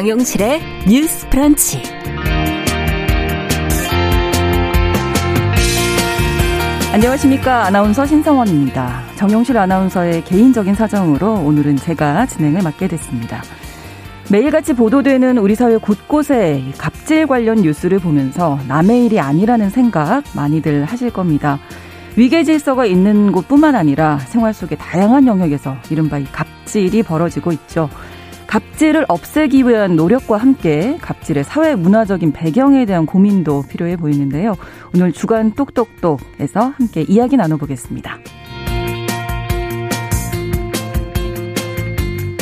정용실의 뉴스 프런치. 안녕하십니까. 아나운서 신성원입니다. 정용실 아나운서의 개인적인 사정으로 오늘은 제가 진행을 맡게 됐습니다. 매일같이 보도되는 우리 사회 곳곳에 갑질 관련 뉴스를 보면서 남의 일이 아니라는 생각 많이들 하실 겁니다. 위계 질서가 있는 곳뿐만 아니라 생활 속의 다양한 영역에서 이른바 이 갑질이 벌어지고 있죠. 갑질을 없애기 위한 노력과 함께 갑질의 사회 문화적인 배경에 대한 고민도 필요해 보이는데요. 오늘 주간 똑똑똑에서 함께 이야기 나눠보겠습니다.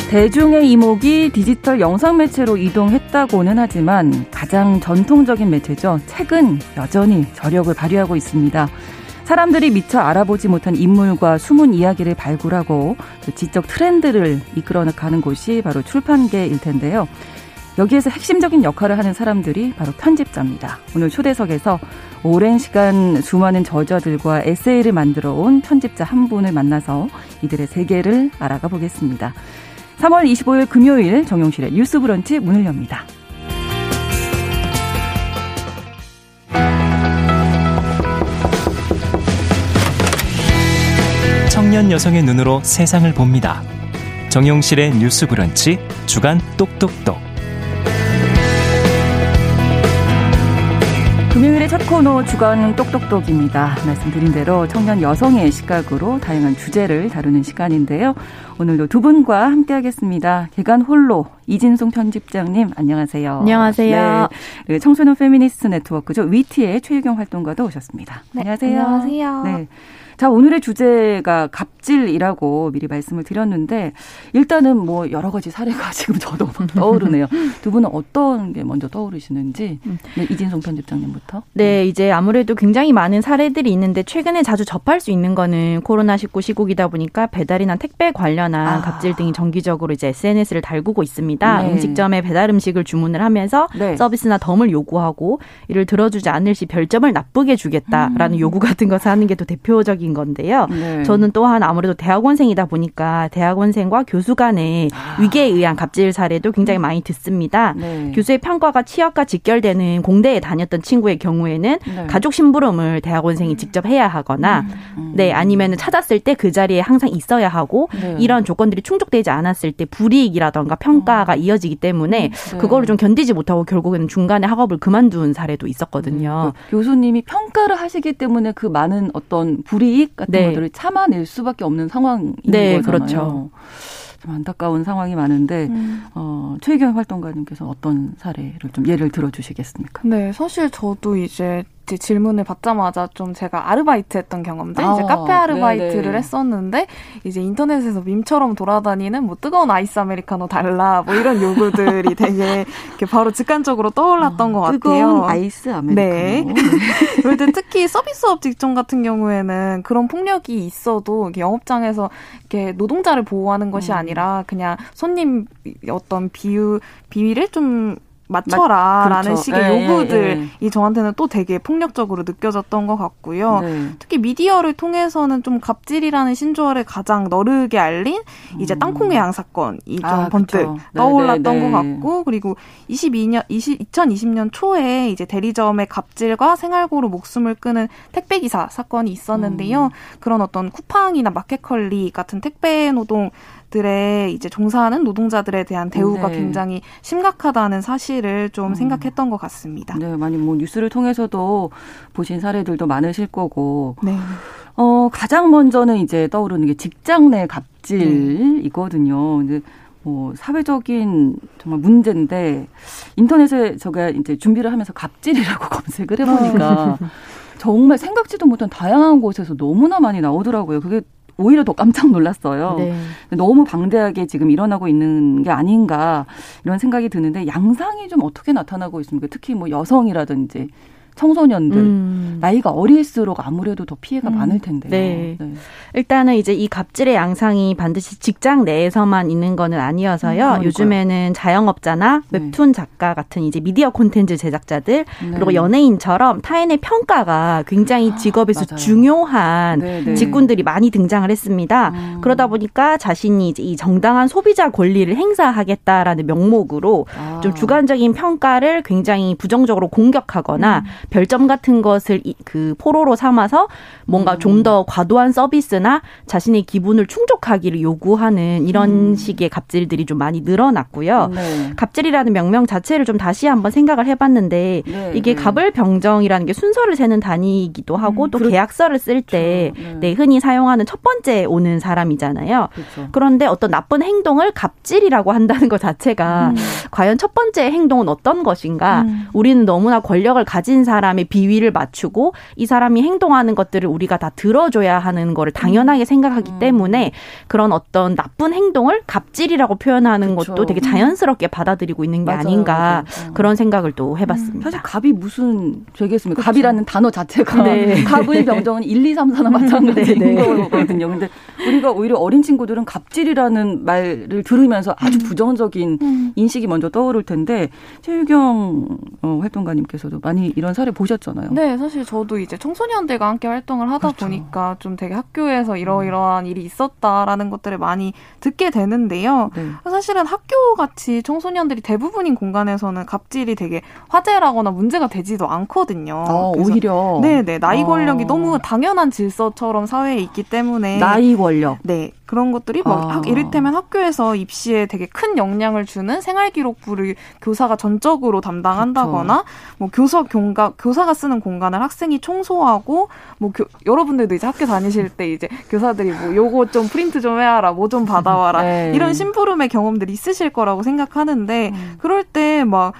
대중의 이목이 디지털 영상 매체로 이동했다고는 하지만 가장 전통적인 매체죠. 책은 여전히 저력을 발휘하고 있습니다. 사람들이 미처 알아보지 못한 인물과 숨은 이야기를 발굴하고 그 지적 트렌드를 이끌어가는 곳이 바로 출판계일 텐데요. 여기에서 핵심적인 역할을 하는 사람들이 바로 편집자입니다. 오늘 초대석에서 오랜 시간 수많은 저자들과 에세이를 만들어 온 편집자 한 분을 만나서 이들의 세계를 알아가 보겠습니다. 3월 25일 금요일 정용실의 뉴스 브런치 문을 엽니다. 청년 여성의 눈으로 세상을 봅니다. 정용실의 뉴스 브런치 주간 똑똑똑. 금요일의 첫 코너 주간 똑똑똑입니다. 말씀드린 대로 청년 여성의 시각으로 다양한 주제를 다루는 시간인데요. 오늘도 두 분과 함께하겠습니다. 계간 홀로 이진송 편집장님 안녕하세요. 안녕하세요. 네, 청소년 페미니스트 네트워크죠 위티의 최유경 활동가도 오셨습니다. 네, 안녕하세요. 안녕하세요. 네. 자, 오늘의 주제가 갑질이라고 미리 말씀을 드렸는데 일단은 뭐 여러 가지 사례가 지금 저도 떠오르네요. 두 분은 어떤 게 먼저 떠오르시는지 음. 네, 이진송 편집장님부터. 네, 이제 아무래도 굉장히 많은 사례들이 있는데 최근에 자주 접할 수 있는 거는 코로나19 시국이다 보니까 배달이나 택배 관련한 아. 갑질 등이 정기적으로 이제 SNS를 달구고 있습니다. 네. 음식점에 배달 음식을 주문을 하면서 네. 서비스나 덤을 요구하고 이를 들어주지 않을 시 별점을 나쁘게 주겠다라는 음. 요구 같은 것을 하는 게 또 대표적인 인 건데요. 네. 저는 또한 아무래도 대학원생이다 보니까 대학원생과 교수 간의 아. 위계에 의한 갑질 사례도 굉장히 많이 듣습니다. 네. 교수의 평가가 취업과 직결되는 공대에 다녔던 친구의 경우에는 네. 가족 심부름을 대학원생이 직접 해야 하거나 음. 음. 네 아니면 찾았을 때 그 자리에 항상 있어야 하고 네. 이런 조건들이 충족되지 않았을 때 불이익이라던가 평가가 어. 이어지기 때문에 네. 그거를 좀 견디지 못하고 결국에는 중간에 학업을 그만둔 사례도 있었거든요. 그 교수님이 평가를 하시기 때문에 그 많은 어떤 불이익 이익 같은 네. 것들을 참아낼 수밖에 없는 상황인 네, 거잖아요. 그렇죠. 좀 안타까운 상황이 많은데 음. 어, 최유경 활동가님께서 어떤 사례를 좀 예를 들어주시겠습니까? 네, 사실 저도 이제 질문을 받자마자 좀 제가 아르바이트 했던 경험들, 아, 이제 카페 아르바이트를 네네. 했었는데, 이제 인터넷에서 밈처럼 돌아다니는 뭐 뜨거운 아이스 아메리카노 달라, 뭐 이런 요구들이 되게 이렇게 바로 직관적으로 떠올랐던 아, 것 같아요. 뜨거운 아이스 아메리카노. 네. 때 특히 서비스업 직종 같은 경우에는 그런 폭력이 있어도 영업장에서 이렇게 노동자를 보호하는 것이 음. 아니라 그냥 손님 어떤 비유, 비위를 좀 맞춰라라는 그렇죠. 식의 예, 요구들이 예, 예. 저한테는 또 되게 폭력적으로 느껴졌던 것 같고요. 네. 특히 미디어를 통해서는 좀 갑질이라는 신조어를 가장 너르게 알린 이제 음. 땅콩의 양 사건이 좀 아, 번뜩 그렇죠. 떠올랐던 네, 네, 것 같고 그리고 22년 20, 2020년 초에 이제 대리점의 갑질과 생활고로 목숨을 끊은 택배 기사 사건이 있었는데요. 음. 그런 어떤 쿠팡이나 마켓컬리 같은 택배 노동 들의 이제 종사하는 노동자들에 대한 대우가 네. 굉장히 심각하다는 사실을 좀 음. 생각했던 것 같습니다. 네, 많이 뭐 뉴스를 통해서도 보신 사례들도 많으실 거고. 네. 어, 가장 먼저는 이제 떠오르는 게 직장 내 갑질이거든요. 네. 뭐 사회적인 정말 문제인데 인터넷에 제가 이제 준비를 하면서 갑질이라고 검색을 해보니까 정말 생각지도 못한 다양한 곳에서 너무나 많이 나오더라고요. 그게 오히려 더 깜짝 놀랐어요. 네. 너무 방대하게 지금 일어나고 있는 게 아닌가 이런 생각이 드는데 양상이 좀 어떻게 나타나고 있습니까? 특히 뭐 여성이라든지 청소년들 음. 나이가 어릴수록 아무래도 더 피해가 음. 많을 텐데요. 네. 네. 일단은 이제 이 갑질의 양상이 반드시 직장 내에서만 있는 거는 아니어서요. 음, 요즘에는 자영업자나 네. 웹툰 작가 같은 이제 미디어 콘텐츠 제작자들 네. 그리고 연예인처럼 타인의 평가가 굉장히 아, 직업에서 아, 중요한 네, 네. 직군들이 많이 등장을 했습니다. 음. 그러다 보니까 자신이 이제 이 정당한 소비자 권리를 행사하겠다라는 명목으로 아. 좀 주관적인 평가를 굉장히 부정적으로 공격하거나 음. 별점 같은 것을 그 포로로 삼아서 뭔가 음. 좀더 과도한 서비스나 자신의 기분을 충족하기를 요구하는 이런 음. 식의 갑질들이 좀 많이 늘어났고요. 네. 갑질이라는 명명 자체를 좀 다시 한번 생각을 해봤는데 네, 이게 네. 갑을 병정이라는 게 순서를 세는 단위이기도 하고 음, 또 그렇, 계약서를 쓸때 그렇죠. 네. 네. 흔히 사용하는 첫 번째 오는 사람이잖아요. 그렇죠. 그런데 어떤 나쁜 행동을 갑질이라고 한다는 것 자체가 음. 과연 첫 번째 행동은 어떤 것인가? 음. 우리는 너무나 권력을 가진 사람 의 비위를 맞추고 이 사람이 행동하는 것들을 우리가 다 들어줘야 하는 거를 당연하게 생각하기 음. 때문에 그런 어떤 나쁜 행동을 갑질이라고 표현하는 그쵸. 것도 되게 자연스럽게 받아들이고 있는 게 맞아요, 아닌가 맞아요. 그런 생각을 또 해봤습니다. 음. 사실 갑이 무슨 죄겠습니까? 갑이라는 단어 자체가 네. 갑의 병정은 1, 2, 3, 4나 마찬가지인 네, 네. 거거든요. 근데 우리가 오히려 어린 친구들은 갑질이라는 말을 들으면서 아주 음. 부정적인 음. 인식이 먼저 떠오를 텐데 최유경 어, 활동가님께서도 많이 이런 사례 보셨잖아요. 네, 사실 저도 이제 청소년들과 함께 활동을 하다 그렇죠. 보니까 좀 되게 학교에서 이러이러한 일이 있었다라는 것들을 많이 듣게 되는데요. 네. 사실은 학교 같이 청소년들이 대부분인 공간에서는 갑질이 되게 화제라거나 문제가 되지도 않거든요. 어, 오히려 네 네 나이 권력이 어. 너무 당연한 질서처럼 사회에 있기 때문에 나이 권력 네 그런 것들이 막 아. 이를테면 학교에서 입시에 되게 큰 영향을 주는 생활기록부를 교사가 전적으로 담당한다거나 그쵸. 뭐 교서 공간 교사가 쓰는 공간을 학생이 청소하고 뭐 교, 여러분들도 이제 학교 다니실 때 이제 교사들이 뭐 요거 좀 프린트 좀 해와라 뭐 좀 받아와라 네. 이런 심부름의 경험들이 있으실 거라고 생각하는데 음. 그럴 때 막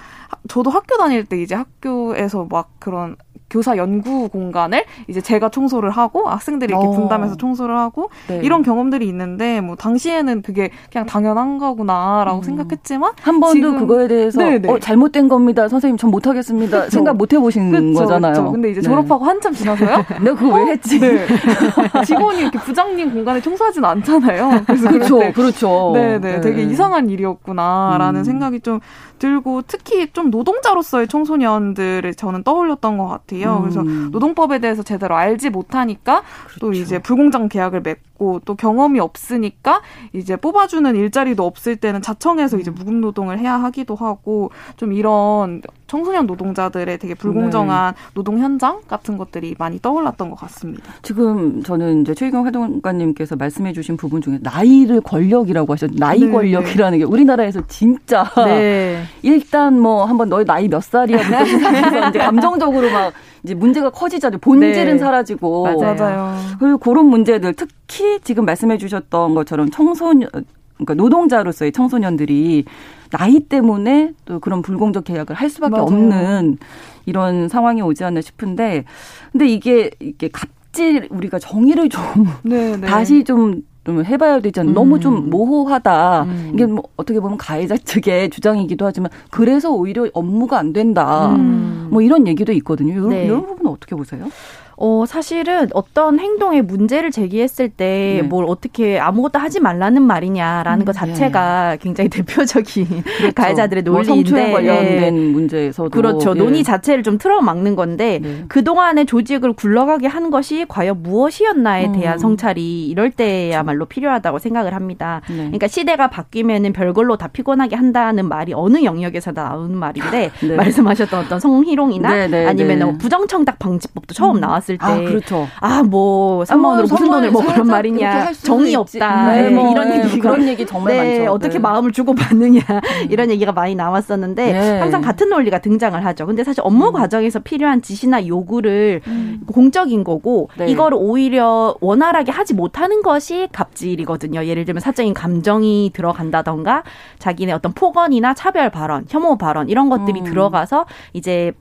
저도 학교 다닐 때 이제 학교에서 막 그런 교사 연구 공간을 이제 제가 청소를 하고 학생들이 이렇게 어. 분담해서 청소를 하고 네. 이런 경험들이 있는데 뭐 당시에는 그게 그냥 당연한 거구나라고 음. 생각했지만 한 번도 지금, 그거에 대해서 어, 잘못된 겁니다 선생님 전 못하겠습니다 생각 못 해보신 그쵸, 거잖아요. 그쵸. 근데 이제 네. 졸업하고 한참 지나서요. 내가 그거 왜 했지? 네. 직원이 이렇게 부장님 공간에 청소하지는 않잖아요. 그래서 그렇죠, 그렇죠. 네네, 네. 되게 이상한 일이었구나라는 음. 생각이 좀 들고 특히 좀 노동자로서의 청소년들을 저는 떠올렸던 것 같아요. 음. 그래서 노동법에 대해서 제대로 알지 못하니까 그렇죠. 또 이제 불공정 계약을 맺고 또 경험이 없으니까 이제 뽑아주는 일자리도 없을 때는 자청해서 이제 음. 무급 노동을 해야 하기도 하고 좀 이런 청소년 노동자들의 되게 불공정한 네. 노동 현장 같은 것들이 많이 떠올랐던 것 같습니다. 지금 저는 이제 최희경 활동가님께서 말씀해 주신 부분 중에 나이를 권력이라고 하셨 나이 네. 권력이라는 게 우리나라에서 진짜 네. 일단 뭐 한번 너희 나이 몇 살이야 부터 이제 감정적으로 막 이제 문제가 커지잖아요. 본질은 네. 사라지고 맞아요. 그리고 그런 문제들 특히 지금 말씀해주셨던 것처럼 청소년 그러니까 노동자로서의 청소년들이 나이 때문에 또 그런 불공정 계약을 할 수밖에 맞아요. 없는 이런 상황이 오지 않나 싶은데 근데 이게 이게 갑질 우리가 정의를 좀 네, 네. 다시 좀 좀 해봐야 되잖아요. 음. 너무 좀 모호하다. 음. 이게 뭐 어떻게 보면 가해자 측의 주장이기도 하지만 그래서 오히려 업무가 안 된다. 음. 뭐 이런 얘기도 있거든요. 이런, 네. 이런 부분은 어떻게 보세요? 어, 사실은 어떤 행동에 문제를 제기했을 때뭘 네. 어떻게 아무것도 하지 말라는 말이냐라는 음, 것 자체가 네. 굉장히 대표적인 그렇죠. 가해자들의 뭐 논리인데 뭐 관련된 예. 문제에서도 그렇죠. 예. 논의 자체를 좀 틀어막는 건데 네. 그동안의 조직을 굴러가게 한 것이 과연 무엇이었나에 음. 대한 성찰이 이럴 때야말로 필요하다고 생각을 합니다. 네. 그러니까 시대가 바뀌면은 별걸로 다 피곤하게 한다는 말이 어느 영역에서 나오는 말인데 네. 말씀하셨던 어떤 성희롱이나 네, 네, 아니면 뭐 부정청탁 방지법도 처음 음. 나왔을 나왔을 때, 아, 그렇죠. 아, 뭐, 3만 원으로 무슨 돈을 뭐 그런 말이냐, 정이 없다, 네, 뭐, 이런 네, 얘기가. 그런 얘기 정말 네, 많죠. 어떻게 네. 마음을 주고 받느냐, 음. 이런 얘기가 많이 나왔었는데, 네. 항상 같은 논리가 등장을 하죠. 근데 사실 업무 음. 과정에서 필요한 지시나 요구를 음. 공적인 거고, 네. 이거를 오히려 원활하게 하지 못하는 것이 갑질이거든요. 예를 들면 사적인 감정이 들어간다던가, 자기네 어떤 폭언이나 차별 발언, 혐오 발언, 이런 것들이 음. 들어가서 이제 사,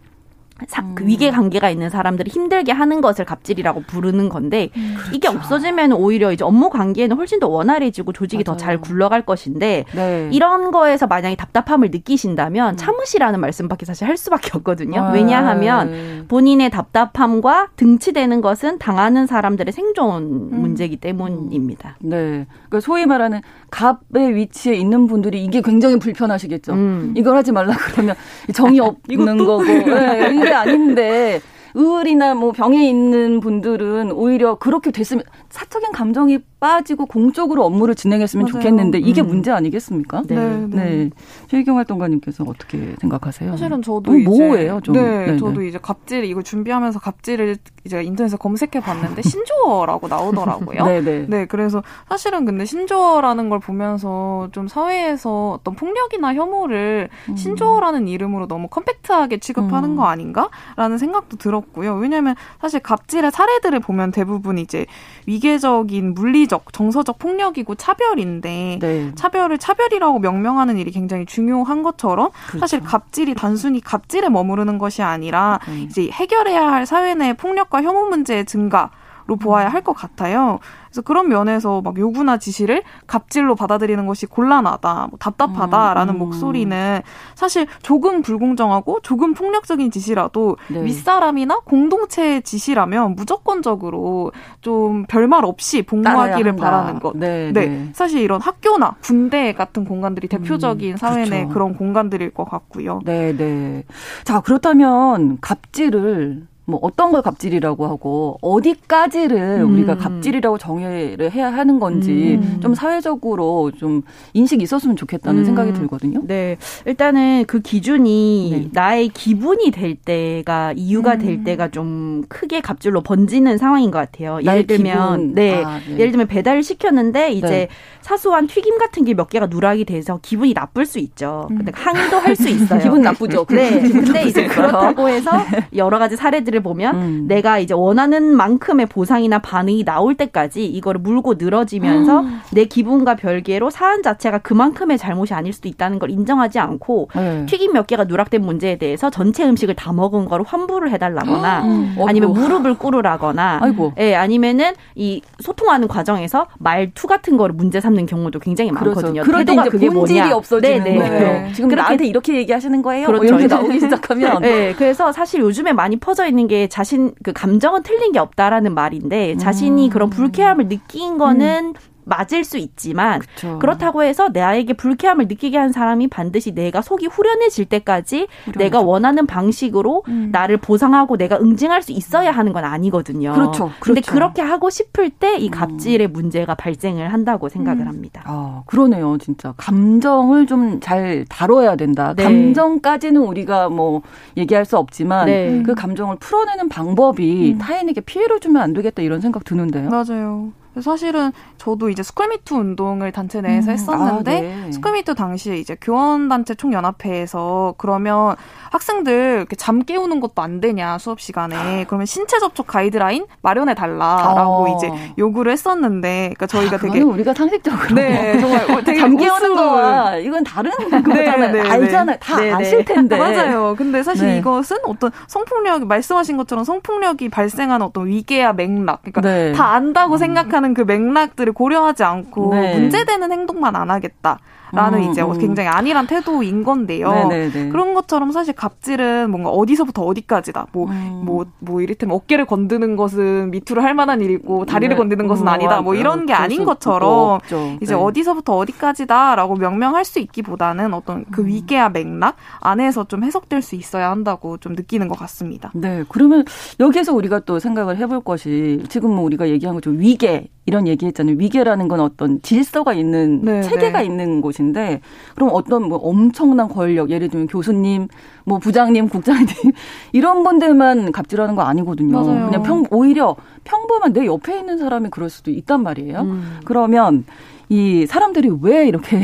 그 위계 관계가 있는 사람들을 힘들게 하는 것을 갑질이라고 부르는 건데 음, 그렇죠. 이게 없어지면 오히려 이제 업무 관계는 훨씬 더 원활해지고 조직이 더 잘 굴러갈 것인데 네. 이런 거에서 만약에 답답함을 느끼신다면 음. 참으시라는 말씀밖에 사실 할 수밖에 없거든요. 아, 왜냐하면 네. 본인의 답답함과 등치되는 것은 당하는 사람들의 생존 음. 문제이기 때문입니다. 네. 그러니까 소위 말하는 갑의 위치에 있는 분들이 이게 굉장히 불편하시겠죠. 음. 이걸 하지 말라 그러면 정이 없는 거고. 네, 이게 아닌데 의을이나 뭐 병에 있는 분들은 오히려 그렇게 됐으면 사적인 감정이 빠지고 공적으로 업무를 진행했으면 맞아요. 좋겠는데 이게 음. 문제 아니겠습니까? 네. 네. 네. 최희경 활동가님께서 어떻게 생각하세요? 사실은 저도 음, 모호해요, 좀. 네, 네, 저도 이제 갑질 이거 준비하면서 갑질을 이제 인터넷에 검색해 봤는데 신조어라고 나오더라고요. 네, 네. 네, 그래서 사실은 근데 신조어라는 걸 보면서 좀 사회에서 어떤 폭력이나 혐오를 음. 신조어라는 이름으로 너무 컴팩트하게 취급하는 음. 거 아닌가라는 생각도 들었고요. 왜냐하면 사실 갑질의 사례들을 보면 대부분 이제 위계적인 물리 적, 정서적 폭력이고 차별인데 네. 차별을 차별이라고 명명하는 일이 굉장히 중요한 것처럼 그렇죠. 사실 갑질이 단순히 갑질에 머무르는 것이 아니라 네. 이제 해결해야 할 사회 내 폭력과 혐오 문제의 증가 로 보아야 할 것 같아요. 그래서 그런 면에서 막 요구나 지시를 갑질로 받아들이는 것이 곤란하다, 뭐 답답하다라는 음, 음. 목소리는 사실 조금 불공정하고 조금 폭력적인 지시라도 네. 윗사람이나 공동체의 지시라면 무조건적으로 좀 별말 없이 복무하기를 바라는 것. 네, 네. 네, 사실 이런 학교나 군대 같은 공간들이 음, 대표적인 음, 사회 내 그렇죠. 그런 공간들일 것 같고요. 네, 네. 자, 그렇다면 갑질을 뭐 어떤 걸 갑질이라고 하고 어디까지를 음. 우리가 갑질이라고 정의를 해야 하는 건지 음. 좀 사회적으로 좀 인식이 있었으면 좋겠다는 음. 생각이 들거든요. 네. 일단은 그 기준이 네. 나의 기분이 될 때가 이유가 될 음. 때가 좀 크게 갑질로 번지는 상황인 것 같아요. 예를 들면. 네. 아, 네. 예를 들면 배달을 시켰는데 이제 네. 사소한 튀김 같은 게 몇 개가 누락이 돼서 기분이 나쁠 수 있죠. 근데 음. 항의도 할 수 있어요. 기분 나쁘죠. 네. 근데 이제 그렇다고 해서 여러 가지 사례들을 보면 음. 내가 이제 원하는 만큼의 보상이나 반응이 나올 때까지 이거를 물고 늘어지면서 음. 내 기분과 별개로 사안 자체가 그만큼의 잘못이 아닐 수도 있다는 걸 인정하지 않고 네. 튀김 몇 개가 누락된 문제에 대해서 전체 음식을 다 먹은 거를 환불을 해달라거나 음. 아니면 무릎을 꿇으라거나 아이고. 예, 아니면은 이 소통하는 과정에서 말투 같은 거를 문제 삼는 경우도 굉장히 그렇죠. 많거든요. 때 이제 그게 본질이 뭐냐. 없어지는 네네. 거예요. 네. 지금 그렇게, 나한테 이렇게 얘기하시는 거예요? 그렇죠. 이렇게 나오기 시작하면. 네, 그래서 사실 요즘에 많이 퍼져 있는 게 자신 그 감정은 틀린 게 없다라는 말인데 자신이 음. 그런 불쾌함을 느낀 거는 음. 맞을 수 있지만 그쵸. 그렇다고 해서 나에게 불쾌함을 느끼게 한 사람이 반드시 내가 속이 후련해질 때까지 후련하죠. 내가 원하는 방식으로 음. 나를 보상하고 내가 응징할 수 있어야 하는 건 아니거든요. 그렇죠. 그런데 그렇죠. 그렇게 하고 싶을 때 이 갑질의 음. 문제가 발생을 한다고 생각을 음. 합니다. 아, 그러네요. 진짜 감정을 좀 잘 다뤄야 된다. 네. 감정까지는 우리가 뭐 얘기할 수 없지만 네. 그 감정을 풀어내는 방법이 음. 타인에게 피해를 주면 안 되겠다 이런 생각 드는데요. 맞아요. 사실은 저도 이제 스쿨미투 운동을 단체 내에서 음, 했었는데 아, 네. 스쿨미투 당시에 이제 교원단체 총연합회에서 그러면 학생들 이렇게 잠 깨우는 것도 안 되냐 수업 시간에 그러면 신체 접촉 가이드라인 마련해 달라라고 어. 이제 요구를 했었는데 그러니까 저희가 아, 되게 우리가 상식적으로 네 정말 되게 잠 깨우는 거와 이건 다른 네, 거잖아요 네, 네, 알잖아요 다 네, 네. 아실 텐데 맞아요 근데 사실 네. 이것은 어떤 성폭력 말씀하신 것처럼 성폭력이 발생하는 어떤 위계와 맥락 그러니까 다 안다고 음. 생각하는 그 맥락들을 고려하지 않고 문제되는 행동만 안 하겠다. 라는 음, 이제 음. 굉장히 안일한 태도인 건데요. 네네네. 네, 네. 그런 것처럼 사실 갑질은 뭔가 어디서부터 어디까지다. 뭐, 음. 뭐, 뭐 이를테면 어깨를 건드는 것은 미투를 할 만한 일이고 다리를 네. 건드는 것은 음, 아니다. 뭐 이런 게 아닌 것처럼 이제 네. 어디서부터 어디까지다라고 명명할 수 있기보다는 어떤 그 음. 위계와 맥락 안에서 좀 해석될 수 있어야 한다고 좀 느끼는 것 같습니다. 네. 그러면 여기에서 우리가 또 생각을 해볼 것이 지금 뭐 우리가 얘기한 것처럼 위계 이런 얘기했잖아요. 위계라는 건 어떤 질서가 있는 네, 체계가 네. 있는 곳인데 그럼 어떤 뭐 엄청난 권력 예를 들면 교수님, 뭐 부장님, 국장님 이런 분들만 갑질하는 거 아니거든요. 맞아요. 그냥 평 오히려 평범한 내 옆에 있는 사람이 그럴 수도 있단 말이에요. 음. 그러면 이 사람들이 왜 이렇게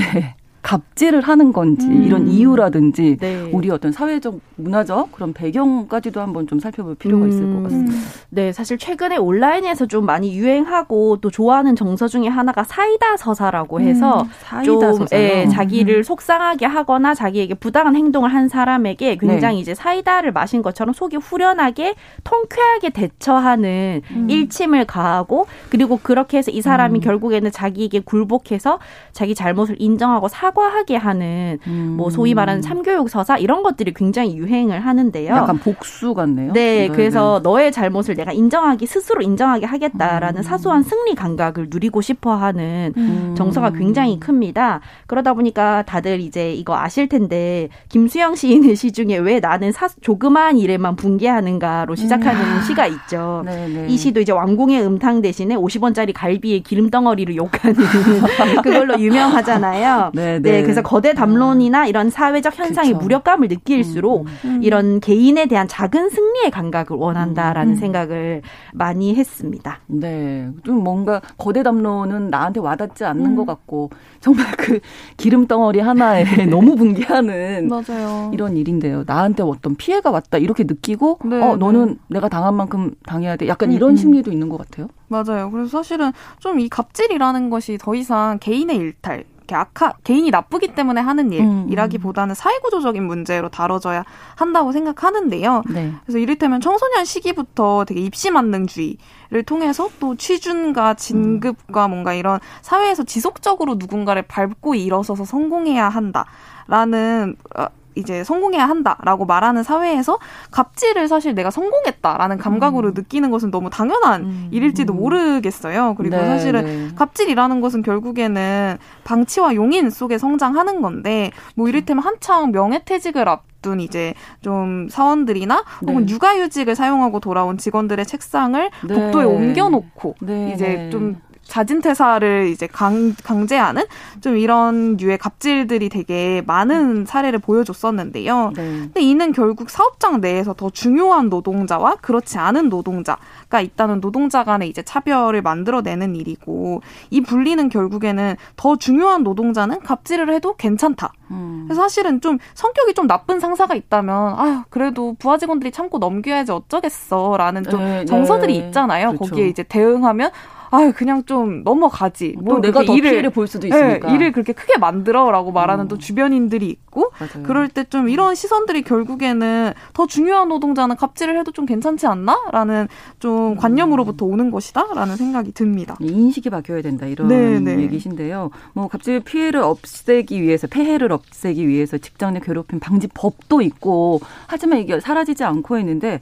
갑질을 하는 건지 음. 이런 이유라든지 네. 우리 어떤 사회적 문화적 그런 배경까지도 한번 좀 살펴볼 필요가 음. 있을 것 같습니다. 네, 사실 최근에 온라인에서 좀 많이 유행하고 또 좋아하는 정서 중에 하나가 사이다 서사라고 해서 음. 사이다 좀 예, 자기를 속상하게 하거나 자기에게 부당한 행동을 한 사람에게 굉장히 네. 이제 사이다를 마신 것처럼 속이 후련하게 통쾌하게 대처하는 음. 일침을 가하고 그리고 그렇게 해서 이 사람이 음. 결국에는 자기에게 굴복해서 자기 잘못을 인정하고 사 과하게 하는 음. 뭐 소위 말하는 참교육 서사 이런 것들이 굉장히 유행을 하는데요. 약간 복수 같네요. 네, 그래서 너의 잘못을 내가 인정하기 스스로 인정하게 하겠다라는 음. 사소한 승리 감각을 누리고 싶어하는 음. 정서가 굉장히 큽니다. 그러다 보니까 다들 이제 이거 아실 텐데 김수영 시인의 시 중에 왜 나는 사, 조그마한 일에만 붕괴하는가로 시작하는 음. 시가 있죠. 네네. 네. 이 시도 이제 왕궁의 음탕 대신에 50원짜리 갈비에 기름 덩어리를 욕하는 그걸로 유명하잖아요. 네 네. 네, 그래서 거대 담론이나 이런 사회적 현상의 그쵸. 무력감을 느낄수록 음, 음. 이런 개인에 대한 작은 승리의 감각을 원한다라는 음. 생각을 많이 했습니다. 네, 좀 뭔가 거대 담론은 나한테 와닿지 않는 음. 것 같고 정말 그 기름 덩어리 하나에 너무 붕괴하는 맞아요. 이런 일인데요. 나한테 어떤 피해가 왔다 이렇게 느끼고 네, 어 너는 네. 내가 당한 만큼 당해야 돼. 약간 음, 이런 음. 심리도 있는 것 같아요. 맞아요. 그래서 사실은 좀 이 갑질이라는 것이 더 이상 개인의 일탈 이렇게 악하 개인이 나쁘기 때문에 하는 일이라기보다는 음, 음. 사회구조적인 문제로 다뤄져야 한다고 생각하는데요. 네. 그래서 이를테면 청소년 시기부터 되게 입시 만능주의를 통해서 또 취준과 진급과 뭔가 이런 사회에서 지속적으로 누군가를 밟고 일어서서 성공해야 한다라는 어, 이제 성공해야 한다라고 말하는 사회에서 갑질을 사실 내가 성공했다라는 감각으로 음. 느끼는 것은 너무 당연한 음. 일일지도 음. 모르겠어요. 그리고 네, 사실은 네. 갑질이라는 것은 결국에는 방치와 용인 속에 성장하는 건데 뭐 이를테면 한창 명예퇴직을 앞둔 이제 좀 사원들이나 네. 혹은 육아휴직을 사용하고 돌아온 직원들의 책상을 네. 복도에 옮겨놓고 네. 이제 좀 자진 퇴사를 이제 강, 강제하는 좀 이런 류의 갑질들이 되게 많은 사례를 보여줬었는데요. 네. 근데 이는 결국 사업장 내에서 더 중요한 노동자와 그렇지 않은 노동자가 있다는 노동자 간의 이제 차별을 만들어내는 일이고 이 분리는 결국에는 더 중요한 노동자는 갑질을 해도 괜찮다. 음. 그래서 사실은 좀 성격이 좀 나쁜 상사가 있다면 아 그래도 부하 직원들이 참고 넘겨야지 어쩌겠어라는 좀 네, 정서들이 네. 있잖아요. 그렇죠. 거기에 이제 대응하면 아 그냥 좀 넘어가지. 뭐 내가 더 일을, 피해를 볼 수도 있으니까. 네, 일을 그렇게 크게 만들어라고 말하는 음. 또 주변인들이 있고 맞아요. 그럴 때 좀 이런 시선들이 결국에는 더 중요한 노동자는 갑질을 해도 좀 괜찮지 않나?라는 좀 음. 관념으로부터 오는 것이다라는 생각이 듭니다. 인식이 바뀌어야 된다 이런 네네. 네. 얘기신데요. 뭐 갑질 피해를 없애기 위해서 폐해를 없애기 위해서 직장 내 괴롭힘 방지 법도 있고 하지만 이게 사라지지 않고 있는데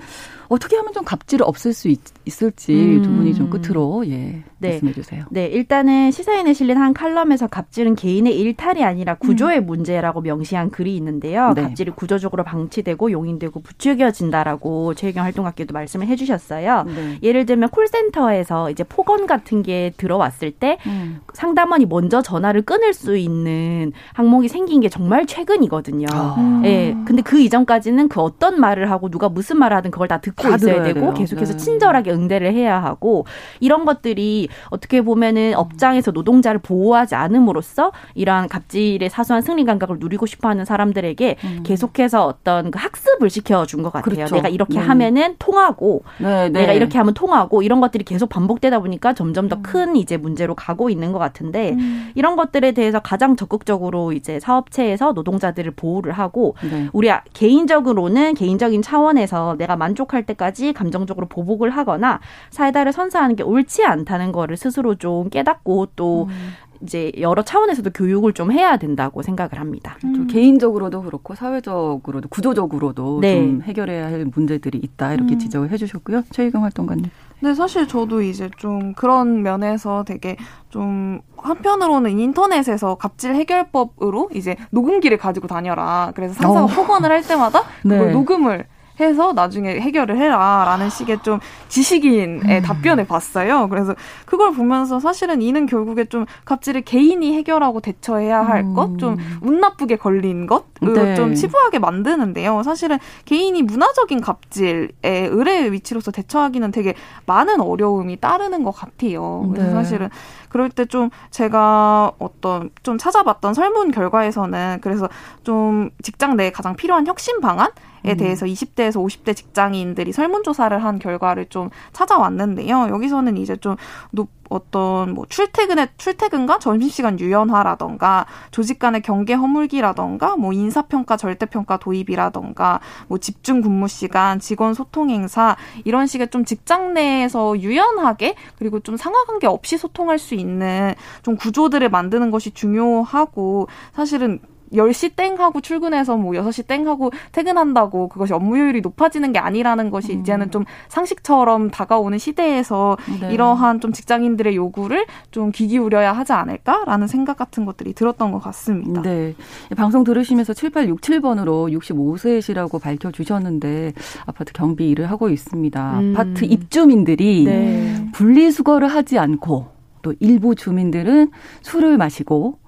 어떻게 하면 좀 갑질을 없앨 수 있, 을지두 음. 분이 좀 끝으로 예 네. 말씀해 주세요. 네, 일단은 시사인에 실린 한 칼럼에서 갑질은 개인의 일탈이 아니라 구조의 음. 문제라고 명시한 글이 있는데요. 네. 갑질이 구조적으로 방치되고 용인되고 부추겨진다라고 최혜경 활동학교도 말씀을 해주셨어요. 네. 예를 들면 콜센터에서 이제 폭언 같은 게 들어왔을 때 음. 상담원이 먼저 전화를 끊을 수 있는 항목이 생긴 게 정말 최근이거든요. 아. 예, 근데 그 이전까지는 그 어떤 말을 하고 누가 무슨 말을 하든 그걸 다 듣고 있어야 되고 돼요. 계속해서 네. 친절하게 응대를 해야 하고 이런 것들이 어떻게 보면은 업장에서 노동자를 보호하지 않음으로써 이러한 갑질의 사소한 승리 감각을 누리고 싶어하는 사람들에게 음. 계속해서 어떤 그 학습을 시켜준 것 같아요. 그렇죠. 내가 이렇게 네. 하면은 통하고 네, 네. 내가 이렇게 하면 통하고 이런 것들이 계속 반복되다 보니까 점점 더큰 음. 이제 문제로 가고 있는 것 같은데 음. 이런 것들에 대해서 가장 적극적으로 이제 사업체에서 노동자들을 보호를 하고 네. 우리 개인적으로는 개인적인 차원에서 내가 만족할 때까지 감정적으로 보복을 하거나 사이다를 선사하는 게 옳지 않다는 거를 스스로 좀 깨닫고 또 음. 이제 여러 차원에서도 교육을 좀 해야 된다고 생각을 합니다. 음. 개인적으로도 그렇고 사회적으로도 구조적으로도 네. 좀 해결해야 할 문제들이 있다 이렇게 음. 지적을 해주셨고요. 최희경 활동가님. 네, 사실 저도 이제 좀 그런 면에서 되게 좀 한편으로는 인터넷에서 갑질 해결법으로 이제 녹음기를 가지고 다녀라. 그래서 상사가 어. 폭언을 할 때마다 그걸 네. 녹음을 해서 나중에 해결을 해라라는 식의 좀 지식인의 음. 답변을 봤어요. 그래서 그걸 보면서 사실은 이는 결국에 좀 갑질을 개인이 해결하고 대처해야 할 음. 것, 좀 운 나쁘게 걸린 것 네. 좀 치부하게 만드는데요. 사실은 개인이 문화적인 갑질에 의뢰의 위치로서 대처하기는 되게 많은 어려움이 따르는 것 같아요. 그래서 네. 사실은 그럴 때 좀 제가 어떤 좀 찾아봤던 설문 결과에서는 그래서 좀 직장 내에 가장 필요한 혁신 방안 에 음. 대해서 20대에서 50대 직장인들이 설문조사를 한 결과를 좀 찾아왔는데요. 여기서는 이제 좀 높, 어떤 뭐 출퇴근의 출퇴근과 점심시간 유연화라던가 조직 간의 경계 허물기라던가 뭐 인사평가 절대평가 도입이라던가 뭐 집중 근무 시간 직원 소통 행사 이런 식의 좀 직장 내에서 유연하게 그리고 좀 상하관계 없이 소통할 수 있는 좀 구조들을 만드는 것이 중요하고 사실은 10시 땡 하고 출근해서 뭐 6시 땡 하고 퇴근한다고 그것이 업무 효율이 높아지는 게 아니라는 것이 음. 이제는 좀 상식처럼 다가오는 시대에서 네. 이러한 좀 직장인들의 요구를 좀 귀 기울여야 하지 않을까라는 생각 같은 것들이 들었던 것 같습니다. 네. 방송 들으시면서 7867번으로 65세시라고 밝혀주셨는데 아파트 경비 일을 하고 있습니다. 음. 아파트 입주민들이 네. 분리수거를 하지 않고 또 일부 주민들은 술을 마시고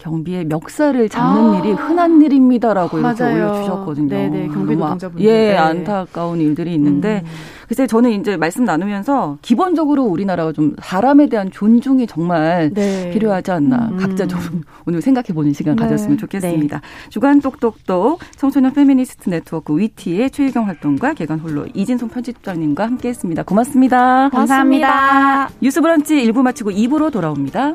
경비의 멱살을 잡는 아~ 일이 흔한 일입니다라고 이렇게 맞아요. 올려주셨거든요. 네네, 경비 노동자분들. 예, 네. 안타까운 일들이 있는데, 음. 글쎄 저는 이제 말씀 나누면서 기본적으로 우리나라가 좀 사람에 대한 존중이 정말 네. 필요하지 않나. 음. 각자 좀 오늘 생각해 보는 시간 네. 가졌으면 좋겠습니다. 네. 주간 똑똑똑 청소년 페미니스트 네트워크 위티의 최유경 활동가 계간 홀로 이진송 편집장님과 함께했습니다. 고맙습니다. 감사합니다. 감사합니다. 뉴스브런치 1부 마치고 2부로 돌아옵니다.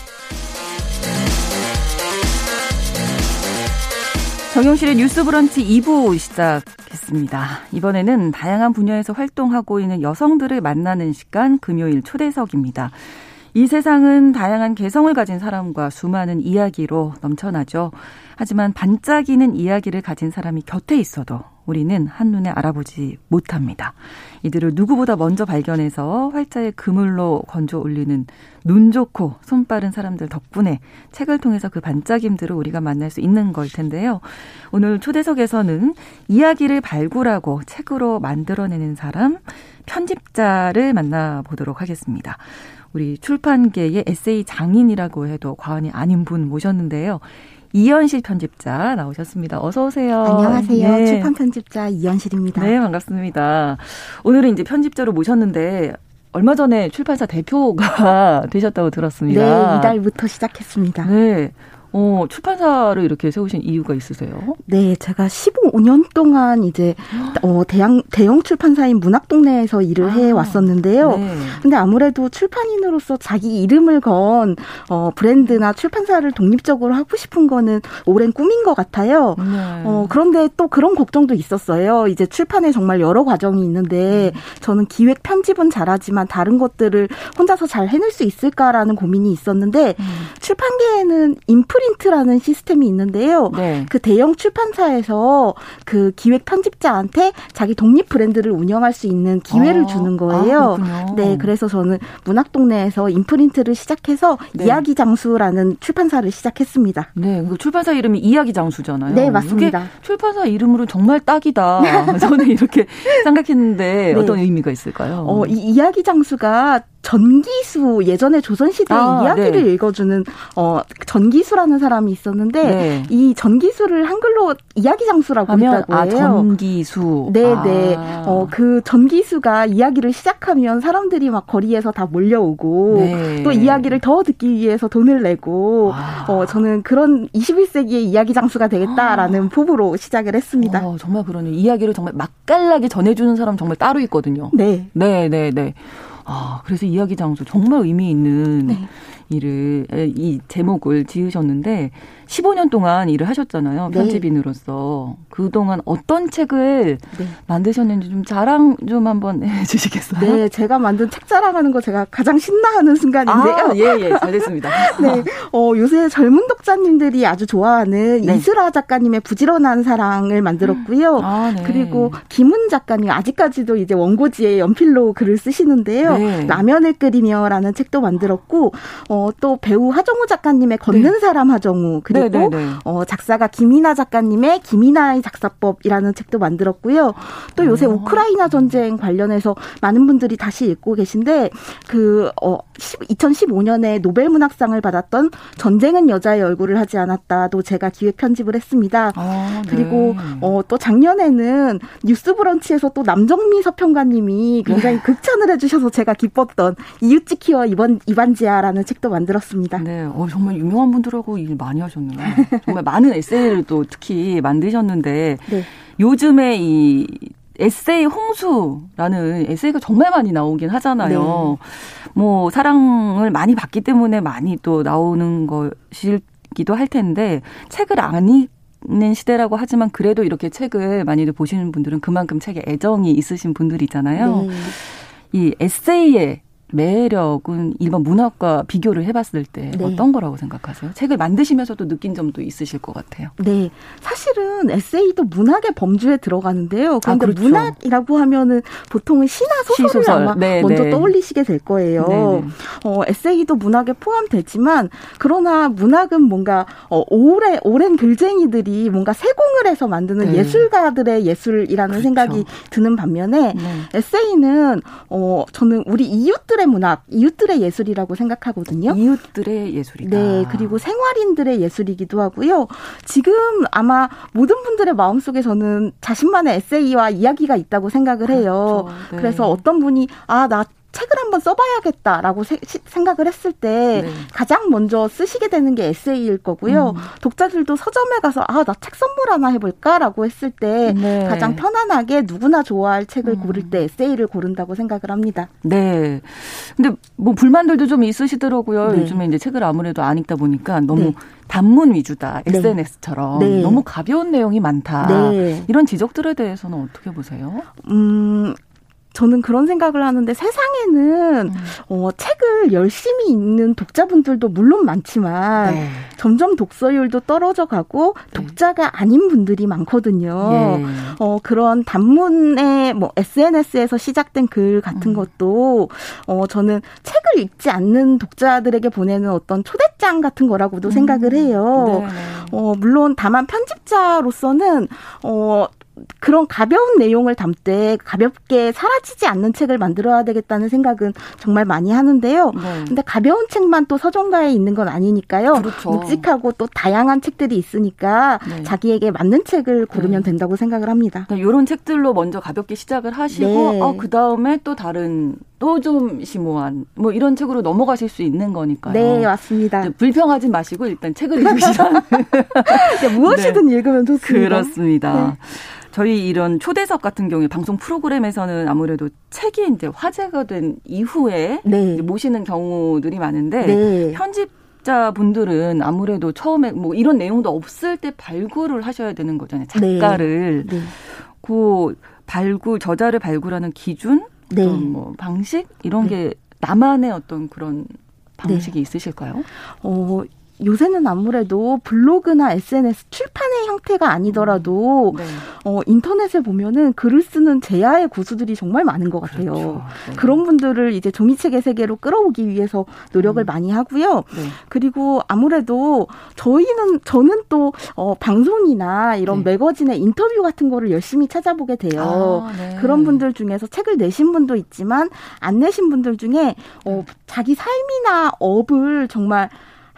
정용실의 뉴스 브런치 2부 시작했습니다. 이번에는 다양한 분야에서 활동하고 있는 여성들을 만나는 시간 금요일 초대석입니다. 이 세상은 다양한 개성을 가진 사람과 수많은 이야기로 넘쳐나죠. 하지만 반짝이는 이야기를 가진 사람이 곁에 있어도 우리는 한눈에 알아보지 못합니다. 이들을 누구보다 먼저 발견해서 활자의 그물로 건져 올리는 눈 좋고 손 빠른 사람들 덕분에 책을 통해서 그 반짝임들을 우리가 만날 수 있는 걸 텐데요. 오늘 초대석에서는 이야기를 발굴하고 책으로 만들어내는 사람, 편집자를 만나보도록 하겠습니다. 우리 출판계의 에세이 장인이라고 해도 과언이 아닌 분 모셨는데요. 이현실 편집자 나오셨습니다. 어서 오세요. 안녕하세요. 네. 출판 편집자 이현실입니다. 네, 반갑습니다. 오늘은 이제 편집자로 모셨는데 얼마 전에 출판사 대표가 되셨다고 들었습니다. 네, 이달부터 시작했습니다. 네. 어, 출판사를 이렇게 세우신 이유가 있으세요? 네, 제가 15년 동안 이제 어, 대형 대형 출판사인 문학동네에서 일을 아, 해 왔었는데요. 네. 근데 아무래도 출판인으로서 자기 이름을 건 어, 브랜드나 출판사를 독립적으로 하고 싶은 거는 오랜 꿈인 것 같아요. 네. 어, 그런데 또 그런 걱정도 있었어요. 이제 출판에 정말 여러 과정이 있는데 음. 저는 기획 편집은 잘하지만 다른 것들을 혼자서 잘 해낼 수 있을까라는 고민이 있었는데 음. 출판계에는 인프 프린트라는 시스템이 있는데요. 네. 그 대형 출판사에서 그 기획 편집자한테 자기 독립 브랜드를 운영할 수 있는 기회를 아, 주는 거예요. 아, 네, 그래서 저는 문학 동네에서 인프린트를 시작해서 네. 이야기 장수라는 출판사를 시작했습니다. 네, 그 출판사 이름이 이야기 장수잖아요. 네, 맞습니다. 출판사 이름으로 정말 딱이다. 저는 이렇게 생각했는데 네. 어떤 의미가 있을까요? 어, 이 이야기 장수가 전기수 예전에 조선시대 아, 이야기를 네. 읽어주는 어 전기수라는 사람이 있었는데 네. 이 전기수를 한글로 이야기 장수라고 했다고 아. 전기수. 네네. 아. 어그 전기수가 이야기를 시작하면 사람들이 막 거리에서 다 몰려오고 네. 또 이야기를 더 듣기 위해서 돈을 내고 아. 어 저는 그런 21세기의 이야기 장수가 되겠다라는 아. 포부로 시작을 했습니다. 어, 정말 그러네요. 이야기를 정말 맛깔나게 전해주는 사람 정말 따로 있거든요. 네. 네, 네, 네. 아, 그래서 이야기 장소 정말 의미 있는 네. 일을 이 제목을 지으셨는데 15년 동안 일을 하셨잖아요. 네. 편집인으로서. 그동안 어떤 책을 네. 만드셨는지 좀 자랑 좀 한번 해 주시겠어요? 네, 제가 만든 책 자랑하는 거 제가 가장 신나하는 순간인데요. 아, 예, 예. 잘 됐습니다. 네. 어, 요새 젊은 독자님들이 아주 좋아하는 네. 이슬아 작가님의 부지런한 사랑을 만들었고요. 아, 네. 그리고 김은 작가님 아직까지도 이제 원고지에 연필로 글을 쓰시는데요. 네. 라면을 끓이며라는 책도 만들었고 어, 또 배우 하정우 작가님의 걷는 네. 사람 하정우 그리고 그리고 네네네. 네, 네. 어, 작사가 김이나 작가님의 김이나의 작사법이라는 책도 만들었고요. 또 요새 오. 어. 우크라이나 전쟁 관련해서 많은 분들이 다시 읽고 계신데 그 어, 2015년에 노벨 문학상을 받았던 전쟁은 여자의 얼굴을 하지 않았다도 제가 기획 편집을 했습니다. 아, 네. 그리고 어, 또 작년에는 뉴스브런치에서 또 남정미 서평가님이 굉장히 네. 극찬을 해주셔서 제가 기뻤던 이웃지키와 이번 이반지아라는 책도 만들었습니다. 네, 어, 정말 유명한 분들하고 일 많이 하셨네요. 정말 많은 에세이를 또 특히 만드셨는데 네. 요즘에 이 에세이 홍수라는 에세이가 정말 많이 나오긴 하잖아요. 네. 뭐 사랑을 많이 받기 때문에 많이 또 나오는 것이기도 할 텐데 책을 안 읽는 시대라고 하지만 그래도 이렇게 책을 많이들 보시는 분들은 그만큼 책에 애정이 있으신 분들이잖아요. 네. 이 에세이의 매력은 일반 문학과 비교를 해봤을 때 네. 어떤 거라고 생각하세요? 책을 만드시면서도 느낀 점도 있으실 것 같아요. 네, 사실은 에세이도 문학의 범주에 들어가는데요. 그런데 아, 그렇죠. 문학이라고 하면은 보통은 시나 소설을 시소설. 아마 네, 먼저 네. 떠올리시게 될 거예요. 네, 네. 어, 에세이도 문학에 포함되지만 그러나 문학은 뭔가 어, 오래 오랜 글쟁이들이 뭔가 세공을 해서 만드는 네. 예술가들의 예술이라는 그렇죠. 생각이 드는 반면에 에세이는 어, 저는 우리 이웃들의 이웃들의 문학, 이웃들의 예술이라고 생각하거든요. 이웃들의 예술이다. 네, 그리고 생활인들의 예술이기도 하고요. 지금 아마 모든 분들의 마음속에서는 자신만의 에세이와 이야기가 있다고 생각을 해요. 그렇죠. 네. 그래서 어떤 분이 아, 나 책을 한번 써봐야겠다라고 세, 생각을 했을 때 네. 가장 먼저 쓰시게 되는 게 에세이일 거고요. 음. 독자들도 서점에 가서 아 나 책 선물 하나 해볼까라고 했을 때 네. 가장 편안하게 누구나 좋아할 책을 음. 고를 때 에세이를 고른다고 생각을 합니다. 네. 근데 뭐 불만들도 좀 있으시더라고요. 네. 요즘에 이제 책을 아무래도 안 읽다 보니까 너무 네. 단문 위주다. SNS처럼 네. 너무 가벼운 내용이 많다. 네. 이런 지적들에 대해서는 어떻게 보세요? 음. 저는 그런 생각을 하는데 세상에는 음. 어, 책을 열심히 읽는 독자분들도 물론 많지만 네. 점점 독서율도 떨어져 가고 네. 독자가 아닌 분들이 많거든요. 예. 어, 그런 단문의 뭐 SNS에서 시작된 글 같은 음. 것도 어, 저는 책을 읽지 않는 독자들에게 보내는 어떤 초대장 같은 거라고도 음. 생각을 해요. 네. 어, 물론 다만 편집자로서는 어, 그런 가벼운 내용을 담되 가볍게 사라지지 않는 책을 만들어야 되겠다는 생각은 정말 많이 하는데요. 네. 근데 가벼운 책만 또 서점가에 있는 건 아니니까요. 그렇죠. 묵직하고 또 다양한 책들이 있으니까 네. 자기에게 맞는 책을 고르면 네. 된다고 생각을 합니다. 그러니까 이런 책들로 먼저 가볍게 시작을 하시고 네. 어, 그 다음에 또 다른 또 좀 심오한 뭐 이런 책으로 넘어가실 수 있는 거니까요. 네, 맞습니다. 불평하지 마시고 일단 책을 읽으시라. 무엇이든 네. 읽으면 좋습니다. 그렇습니다. 네. 저희 이런 초대석 같은 경우에 방송 프로그램에서는 아무래도 책이 이제 화제가 된 이후에 네. 모시는 경우들이 많은데 네. 편집자 분들은 아무래도 처음에 뭐 이런 내용도 없을 때 발굴을 하셔야 되는 거잖아요. 네. 작가를 네. 그 발굴 저자를 발굴하는 기준, 네. 뭐 방식 이런 네. 게 나만의 어떤 그런 방식이 있으실까요? 어 요새는 아무래도 블로그나 SNS 출판의 형태가 아니더라도 네. 어, 인터넷에 보면은 글을 쓰는 제야의 고수들이 정말 많은 것 같아요. 그렇죠. 네. 그런 분들을 이제 종이책의 세계로 끌어오기 위해서 노력을 음. 많이 하고요. 네. 그리고 아무래도 저희는 저는 또 어, 방송이나 이런 네. 매거진의 인터뷰 같은 거를 열심히 찾아보게 돼요. 아, 네. 그런 분들 중에서 책을 내신 분도 있지만 안 내신 분들 중에 어, 자기 삶이나 업을 정말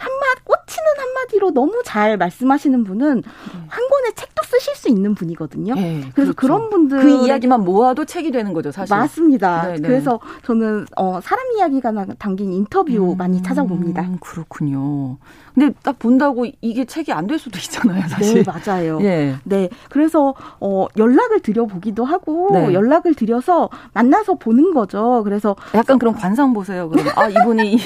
한마디 꽂히는 한마디로 너무 잘 말씀하시는 분은 네. 한 권의 책도 쓰실 수 있는 분이거든요. 네, 그래서 그렇죠. 그런 분들 그 이야기만 모아도 책이 되는 거죠, 사실. 맞습니다. 네네. 네. 그래서 저는 어, 사람 이야기가 담긴 인터뷰 음, 많이 찾아봅니다. 그렇군요. 근데 딱 본다고 이게 책이 안 될 수도 있잖아요, 사실. 네, 맞아요. 예. 네. 그래서 어 연락을 드려 보기도 하고 네. 연락을 드려서 만나서 보는 거죠. 그래서 약간 그런 관상 보세요. 그럼 아, 이분이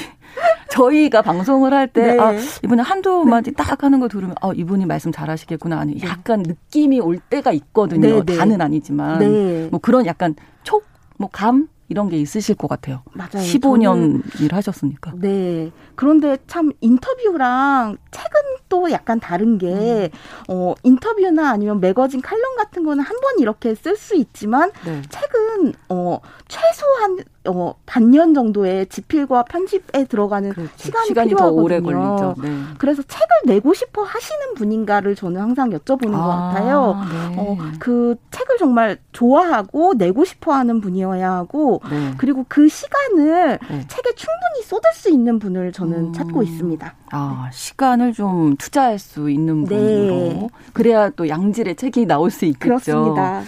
저희가 방송을 할때 네. 아, 이분이 한두 마디 딱 하는 거 들으면 아, 이분이 말씀 잘하시겠구나 아니 약간 느낌이 올 때가 있거든요. 네, 네. 다는 아니지만 네. 뭐 그런 약간 촉, 뭐 감 이런 게 있으실 것 같아요. 맞아요. 15년 일 하셨으니까. 네. 그런데 참 인터뷰랑 책은 또 약간 다른 게, 음. 어, 인터뷰나 아니면 매거진 칼럼 같은 거는 한 번 이렇게 쓸 수 있지만, 네. 책은, 어, 최소한 어, 반년 정도의 집필과 편집에 들어가는 그렇죠. 시간이, 시간이 필요하거든요. 더 오래 걸리죠. 네. 그래서 책을 내고 싶어 하시는 분인가를 저는 항상 여쭤보는 아, 것 같아요. 네. 어, 그 책을 정말 좋아하고 내고 싶어 하는 분이어야 하고 네. 그리고 그 시간을 네. 책에 충분히 쏟을 수 있는 분을 저는 음. 찾고 있습니다. 아, 시간을 좀 투자할 수 있는 네. 분으로 그래야 또 양질의 책이 나올 수 있겠죠. 그렇습니다.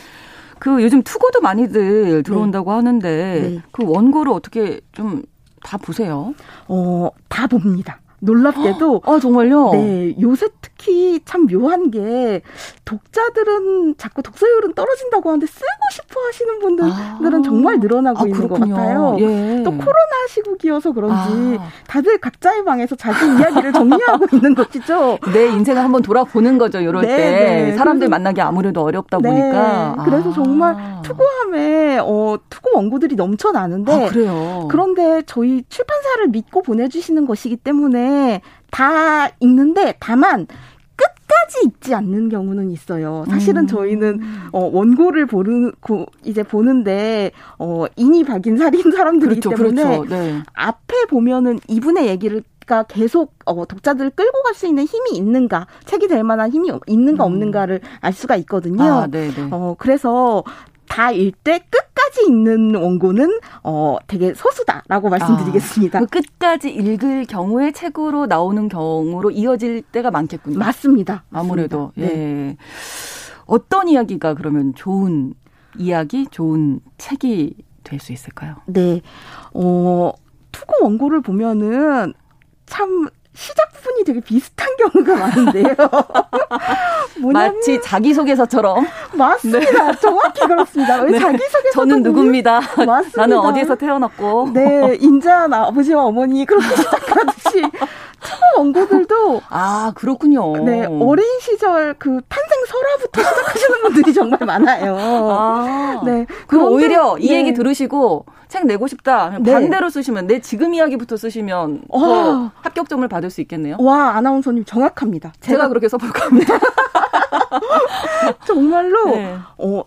그 요즘 투고도 많이들 들어온다고 네. 하는데 네. 그 원고를 어떻게 좀 다 보세요? 어, 다 봅니다. 놀랍게도 아 정말요? 네 요새 특히 참 묘한 게 독자들은 자꾸 독서율은 떨어진다고 하는데 쓰고 싶어 하시는 분들은 아. 정말 늘어나고 아, 있는 그렇군요. 것 같아요. 예. 또 코로나 시국이어서 그런지 아. 다들 각자의 방에서 자기 이야기를 정리하고 있는 것이죠. 내 인생을 한번 돌아보는 거죠. 이럴 네, 때 네. 사람들 만나기 아무래도 어렵다 네. 보니까. 그래서 정말 아. 투고함에 어, 투고 원고들이 넘쳐나는데 아, 그런데 저희 출판사를 믿고 보내주시는 것이기 때문에 다 읽는데 다만 끝까지 읽지 않는 경우는 있어요. 사실은 음. 저희는 어 원고를 보는 고, 이제 보는데 어 인이 박인 살인 사람들이기 그렇죠, 때문에 그렇죠. 네. 앞에 보면은 이분의 얘기를 가 계속 어, 독자들을 끌고 갈 수 있는 힘이 있는가, 책이 될 만한 힘이 있는가 음. 없는가를 알 수가 있거든요. 아, 어, 그래서 다 읽되 끝까지 읽는 원고는 어 되게 소수다라고 말씀드리겠습니다. 아, 그 끝까지 읽을 경우에 책으로 나오는 경우로 이어질 때가 많겠군요. 맞습니다. 아무래도 맞습니다. 예. 네. 어떤 이야기가 그러면 좋은 이야기, 좋은 책이 될 수 있을까요? 네. 어 투고 원고를 보면은 참 시작 부분이 되게 비슷한 경우가 많은데요. 마치 자기소개서처럼. 맞습니다. 네. 정확히 그렇습니다. 네. 자기소개서 저는 누굽니다. 맞습니다. 나는 어디에서 태어났고. 네, 인자한 아버지와 어머니 그렇게 시작하듯이 초보 원고들도 아 그렇군요. 네, 어린 시절 그 탄생 설화부터 시작하시는 분들이 정말 많아요. 아, 네, 그럼 오히려 이 네. 얘기 들으시고 책 내고 싶다. 네. 반대로 쓰시면 내 지금 이야기부터 쓰시면 와. 더 합격점을 받을 수 있겠네요. 와 아나운서님 정확합니다. 제가, 제가 그렇게 써볼 겁니다. 정말로 네. 어.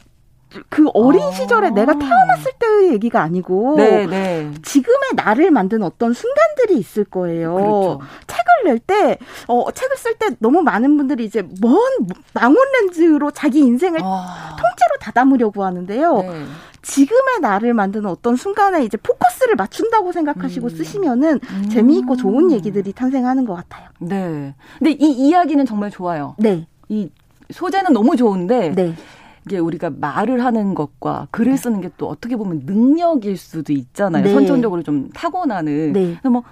그 어린 아. 시절에 내가 태어났을 때의 얘기가 아니고 네, 네. 지금의 나를 만든 어떤 순간들이 있을 거예요. 그렇죠. 책을 낼 때, 어, 책을 쓸 때 너무 많은 분들이 이제 먼 망원 렌즈로 자기 인생을 아. 통째로 다 담으려고 하는데요. 네. 지금의 나를 만드는 어떤 순간에 이제 포커스를 맞춘다고 생각하시고 음. 쓰시면은 음. 재미있고 좋은 얘기들이 탄생하는 것 같아요. 네. 근데 이 이야기는 정말 좋아요. 네. 이 소재는 너무 좋은데. 네. 이게 우리가 말을 하는 것과 글을 쓰는 게 또 어떻게 보면 능력일 수도 있잖아요. 네. 선천적으로 좀 타고나는. 네. 뭐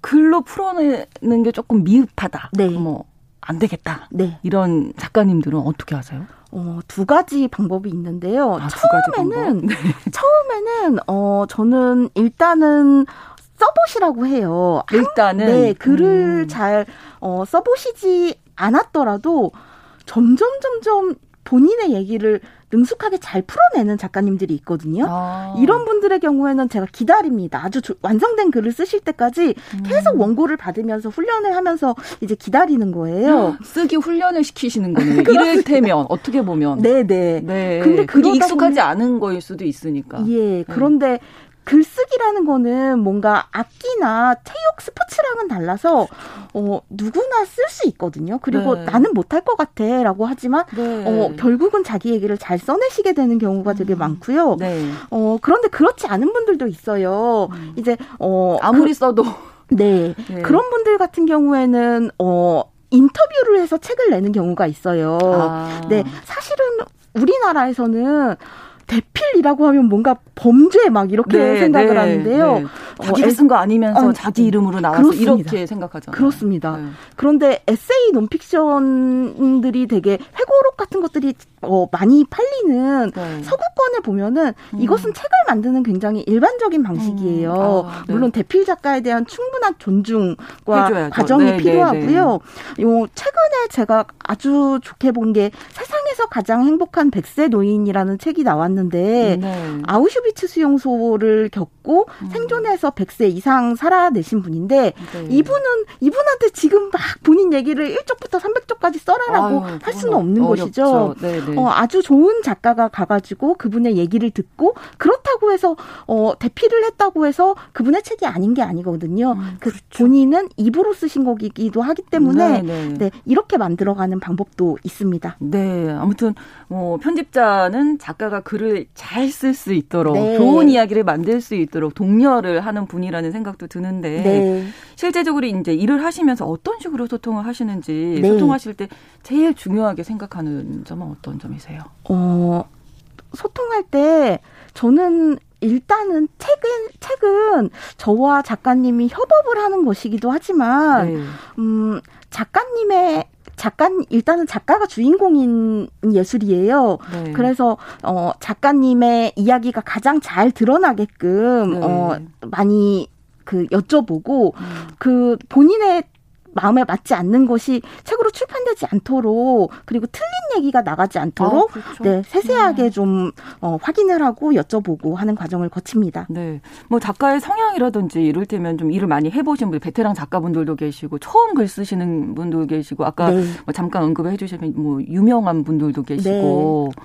글로 풀어내는 게 조금 미흡하다. 네. 뭐안 되겠다. 네. 이런 작가님들은 어떻게 하세요? 어, 두 가지 방법이 있는데요. 아, 처음에는 네. 처음에는 어 저는 일단은 써보시라고 해요. 일단은 네 글을 음. 잘 어, 써보시지 않았더라도 점점 점점 본인의 얘기를 능숙하게 잘 풀어내는 작가님들이 있거든요. 아. 이런 분들의 경우에는 제가 기다립니다. 아주 조, 완성된 글을 쓰실 때까지 음. 계속 원고를 받으면서 훈련을 하면서 이제 기다리는 거예요. 쓰기 훈련을 시키시는 거네요. 이를테면 어떻게 보면. 네네. 네. 네. 근데 그게 익숙하지 보면, 않은 거일 수도 있으니까. 예. 네. 그런데 글쓰기라는 거는 뭔가 악기나 체육 스포츠랑은 달라서 어 누구나 쓸 수 있거든요. 그리고 네. 나는 못할 것 같아라고 하지만 네. 어 결국은 자기 얘기를 잘 써내시게 되는 경우가 되게 음. 많고요. 네. 어 그런데 그렇지 않은 분들도 있어요. 음. 이제 어 아무리 그, 써도 네. 네. 그런 분들 같은 경우에는 어 인터뷰를 해서 책을 내는 경우가 있어요. 아. 네. 사실은 우리나라에서는 대필이라고 하면 뭔가 범죄 막 이렇게 네, 생각을 네, 하는데요. 네. 자기가 어, 쓴거 아니면서 어, 자기 이름으로 나와서 그렇습니다. 이렇게 생각하잖아요. 그렇습니다. 네. 그런데 에세이 논픽션들이 되게 회고록 같은 것들이 어, 많이 팔리는 네. 서구권에 보면은 음. 이것은 책을 만드는 굉장히 일반적인 방식이에요. 음. 아, 네. 물론 대필 작가에 대한 충분한 존중과 해줘야죠. 과정이 필요하고요. 네, 요 최근에 제가 아주 좋게 본 게 세상에서 가장 행복한 백세 노인이라는 책이 나왔는데 네. 아우슈비츠 수용소를 겪고 음. 생존해서 100세 이상 살아내신 분인데 이분은 이분한테 지금 막 본인 얘기를 1쪽부터 300쪽까지 써라라고 아유, 할 수는 없는 어렵죠. 것이죠. 네네. 네. 어, 아주 좋은 작가가 가가지고 그분의 얘기를 듣고 그렇다고 해서 어, 대피를 했다고 해서 그분의 책이 아닌 게 아니거든요. 음, 그 그렇죠. 본인은 입으로 쓰신 거기도 하기 때문에 네, 네. 네, 이렇게 만들어가는 방법도 있습니다. 네, 아무튼 뭐 편집자는 작가가 글을 잘 쓸 수 있도록 네. 좋은 이야기를 만들 수 있도록 독려를 하는 분이라는 생각도 드는데 네. 실제적으로 이제 일을 하시면서 어떤 식으로 소통을 하시는지 네. 소통하실 때 제일 중요하게 생각하는 점은 어떤 점이세요? 어, 소통할 때 저는 일단은 책은 책은 저와 작가님이 협업을 하는 것이기도 하지만 네. 음 작가님의 작가 일단은 작가가 주인공인 예술이에요. 네. 그래서 어 작가님의 이야기가 가장 잘 드러나게끔 네. 어 많이 그 여쭤보고 음. 그 본인의 마음에 맞지 않는 것이 책으로 출판되지 않도록 그리고 틀린 얘기가 나가지 않도록 아, 그렇죠. 네 세세하게 네. 좀 어, 확인을 하고 여쭤보고 하는 과정을 거칩니다. 네, 뭐 작가의 성향이라든지 이를테면 좀 일을 많이 해보신 분, 베테랑 작가분들도 계시고 처음 글 쓰시는 분도 계시고 아까 네. 뭐 잠깐 언급해 주시면 뭐 유명한 분들도 계시고. 네.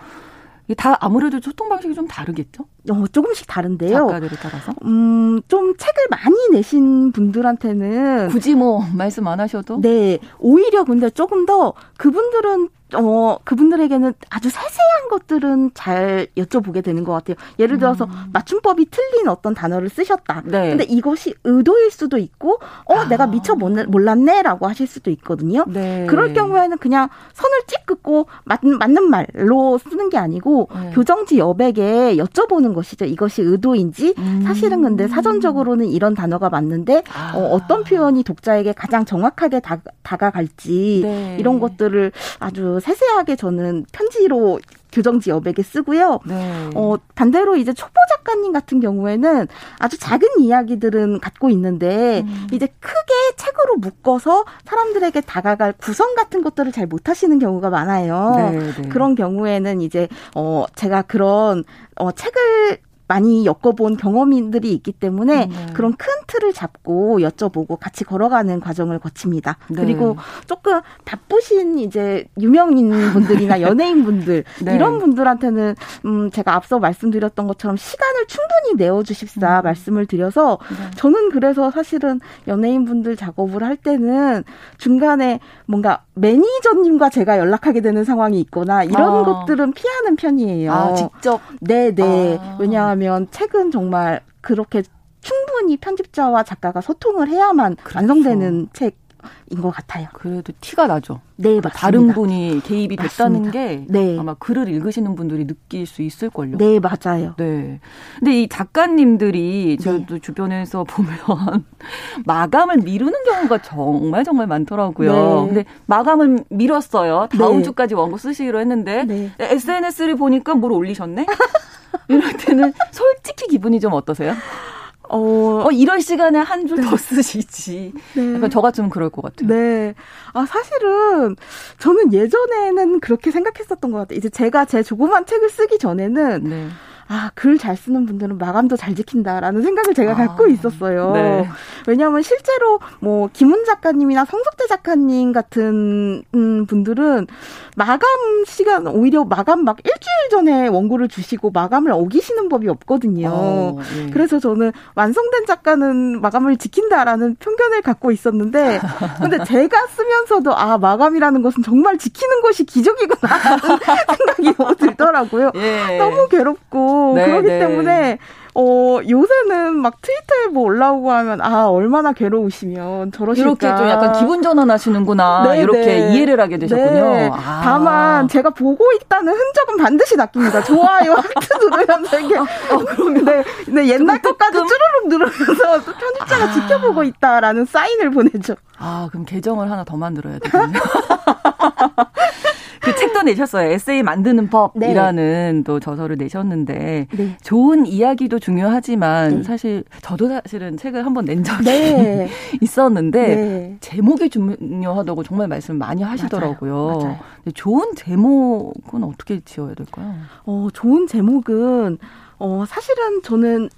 다 아무래도 소통 방식이 좀 다르겠죠? 어, 조금씩 다른데요. 작가들에 따라서. 음, 좀 책을 많이 내신 분들한테는 굳이 뭐 말씀 안 하셔도 네. 오히려 근데 조금 더 그분들은 어, 그분들에게는 아주 세세한 것들은 잘 여쭤보게 되는 것 같아요. 예를 들어서 음. 맞춤법이 틀린 어떤 단어를 쓰셨다. 네. 근데 이것이 의도일 수도 있고, 어, 아. 내가 미처 몰랐네 라고 하실 수도 있거든요. 네. 그럴 경우에는 그냥 선을 찍 긋고 맞, 맞는 말로 쓰는 게 아니고 네. 교정지 여백에 여쭤보는 것이죠. 이것이 의도인지 음. 사실은 근데 사전적으로는 이런 단어가 맞는데 아. 어, 어떤 표현이 독자에게 가장 정확하게 다, 다가갈지 네. 이런 것들을 아주 세세하게 저는 편지로 교정지 여백에 쓰고요. 네. 어, 반대로 이제 초보 작가님 같은 경우에는 아주 작은 이야기들은 갖고 있는데 음. 이제 크게 책으로 묶어서 사람들에게 다가갈 구성 같은 것들을 잘 못하시는 경우가 많아요. 네, 네. 그런 경우에는 이제 어 제가 그런 어 책을 많이 엮어본 경험인들이 있기 때문에 음, 네. 그런 큰 틀을 잡고 여쭤보고 같이 걸어가는 과정을 거칩니다. 네. 그리고 조금 바쁘신 이제 유명인 분들이나 연예인 분들 네. 이런 분들한테는 음 제가 앞서 말씀드렸던 것처럼 시간을 충분히 내어 주십사 음. 말씀을 드려서 네. 저는 그래서 사실은 연예인 분들 작업을 할 때는 중간에 뭔가 매니저님과 제가 연락하게 되는 상황이 있거나 이런 아. 것들은 피하는 편이에요. 아, 직접 네, 네. 아. 왜냐 왜냐하면 책은 정말 그렇게 충분히 편집자와 작가가 소통을 해야만 그렇죠. 완성되는 책. 인 것 같아요. 그래도 티가 나죠. 네, 그러니까 다른 분이 개입이 됐다는 맞습니다. 게 네. 아마 글을 읽으시는 분들이 느낄 수 있을 걸요. 네, 맞아요. 네. 근데 이 작가님들이 저도 네. 주변에서 보면 마감을 미루는 경우가 정말 정말 많더라고요. 네. 근데 마감을 미뤘어요. 다음 네. 주까지 원고 쓰시기로 했는데 네. SNS를 보니까 뭘 올리셨네? 이럴 때는 솔직히 기분이 좀 어떠세요? 어, 어 이럴 시간에 한 줄 더 쓰시지. 네. 약간 저 같으면 그럴 것 같아요. 네. 아, 사실은 저는 예전에는 그렇게 생각했었던 것 같아요. 이제 제가 제 조그만 책을 쓰기 전에는 네. 아, 글 잘 쓰는 분들은 마감도 잘 지킨다라는 생각을 제가 아, 갖고 있었어요. 네. 왜냐하면 실제로 뭐 김훈 작가님이나 성석대 작가님 같은 음, 분들은 마감 시간 오히려 마감 막 일주일 전에 원고를 주시고 마감을 어기시는 법이 없거든요. 어, 네. 그래서 저는 완성된 작가는 마감을 지킨다라는 편견을 갖고 있었는데 근데 제가 쓰면서도 아 마감이라는 것은 정말 지키는 것이 기적이구나 하는 생각이 들더라고요. 예. 너무 괴롭고 네, 그렇기 네. 때문에 어, 요새는 막 트위터에 뭐 올라오고 하면, 아, 얼마나 괴로우시면 저러실까. 이렇게 좀 약간 기분 전환하시는구나. 네, 이렇게 네. 이해를 하게 되셨군요. 네. 아. 다만, 제가 보고 있다는 흔적은 반드시 낚입니다. 좋아요, 하트 누르면서 이게. 어, 어, 그러면. 네, 네 옛날 것까지 쭈르륵 누르면서 편집자가 아. 지켜보고 있다라는 사인을 보내죠. 아, 그럼 계정을 하나 더 만들어야 되겠네요. 그 책도 내셨어요. 에세이 만드는 법이라는 네. 또 저서를 내셨는데 네. 좋은 이야기도 중요하지만 네. 사실 저도 사실은 책을 한번 낸 적이 네. 있었는데 네. 제목이 중요하다고 정말 말씀을 많이 하시더라고요. 맞아요. 맞아요. 좋은 제목은 어떻게 지어야 될까요? 어, 좋은 제목은 어, 사실은 저는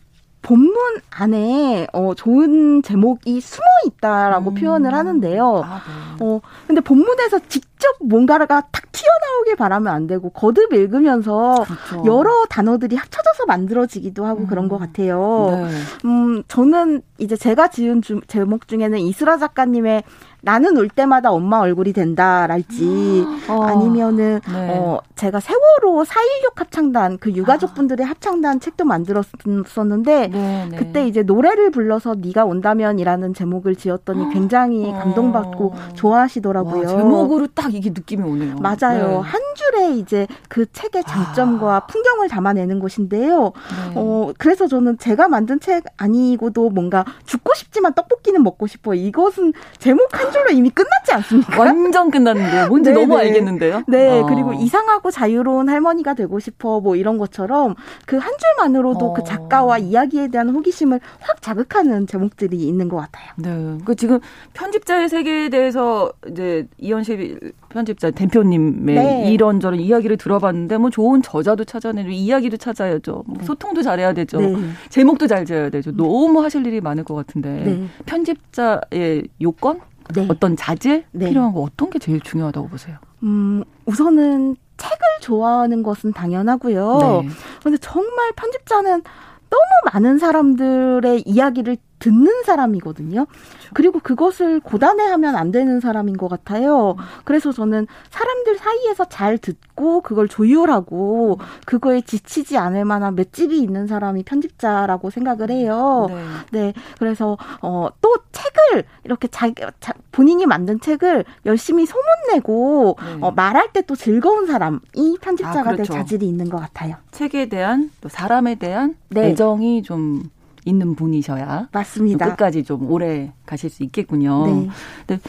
본문 안에 어 좋은 제목이 숨어 있다라고 음. 표현을 하는데요. 아, 네. 어 근데 본문에서 직접 뭔가가 탁 튀어나오길 바라면 안 되고 거듭 읽으면서 그렇죠. 여러 단어들이 합쳐져서 만들어지기도 하고 음. 그런 것 같아요. 네. 음 저는 이제 제가 지은 주, 제목 중에는 이스라 작가님의 나는 울 때마다 엄마 얼굴이 된다랄지 어. 아니면은 네. 어 제가 세월호 4.16 합창단 그 유가족분들의 아. 합창단 책도 만들었었는데 네, 네. 그때 이제 노래를 불러서 네가 온다면이라는 제목을 지었더니 굉장히 어. 감동받고 좋아하시더라고요. 와, 제목으로 딱 이게 느낌이 오네요. 맞아요. 네. 한 줄에 이제 그 책의 장점과 아. 풍경을 담아내는 것인데요. 네. 어 그래서 저는 제가 만든 책 아니고도 뭔가 죽고 싶지만 떡볶이는 먹고 싶어. 이것은 제목 한 줄로 이미 끝났지 않습니까? 완전 끝났는데요. 뭔지 너무 알겠는데요. 네, 어. 그리고 이상하고 자유로운 할머니가 되고 싶어 뭐 이런 것처럼 그 한 줄만으로도 그 어. 그 작가와 이야기에 대한 호기심을 확 자극하는 제목들이 있는 것 같아요. 네, 그 지금 편집자의 세계에 대해서 이제 이현실 편집자 대표님의 네. 이런저런 이야기를 들어봤는데 뭐 좋은 저자도 찾아내고 이야기도 찾아야죠. 뭐 네. 소통도 잘해야 되죠. 네. 제목도 잘 지어야 되죠. 너무 하실 일이 많을 것 같은데 네. 편집자의 요건 네. 어떤 자질 네. 필요한 거 어떤 게 제일 중요하다고 보세요? 음, 우선은 책을 좋아하는 것은 당연하고요. 네. 근데 정말 편집자는 너무 많은 사람들의 이야기를 듣는 사람이거든요. 그렇죠. 그리고 그것을 고단해하면 안 되는 사람인 것 같아요. 그래서 저는 사람들 사이에서 잘 듣고 그걸 조율하고 그거에 지치지 않을 만한 맷집이 있는 사람이 편집자라고 생각을 해요. 네. 네. 그래서 어, 또 책을 이렇게 자기 자, 본인이 만든 책을 열심히 소문내고 네. 어, 말할 때 또 즐거운 사람이 편집자가 아, 그렇죠. 될 자질이 있는 것 같아요. 책에 대한 또 사람에 대한 네. 애정이 좀 있는 분이셔야 맞습니다. 끝까지 좀 오래 가실 수 있겠군요. 네. 근데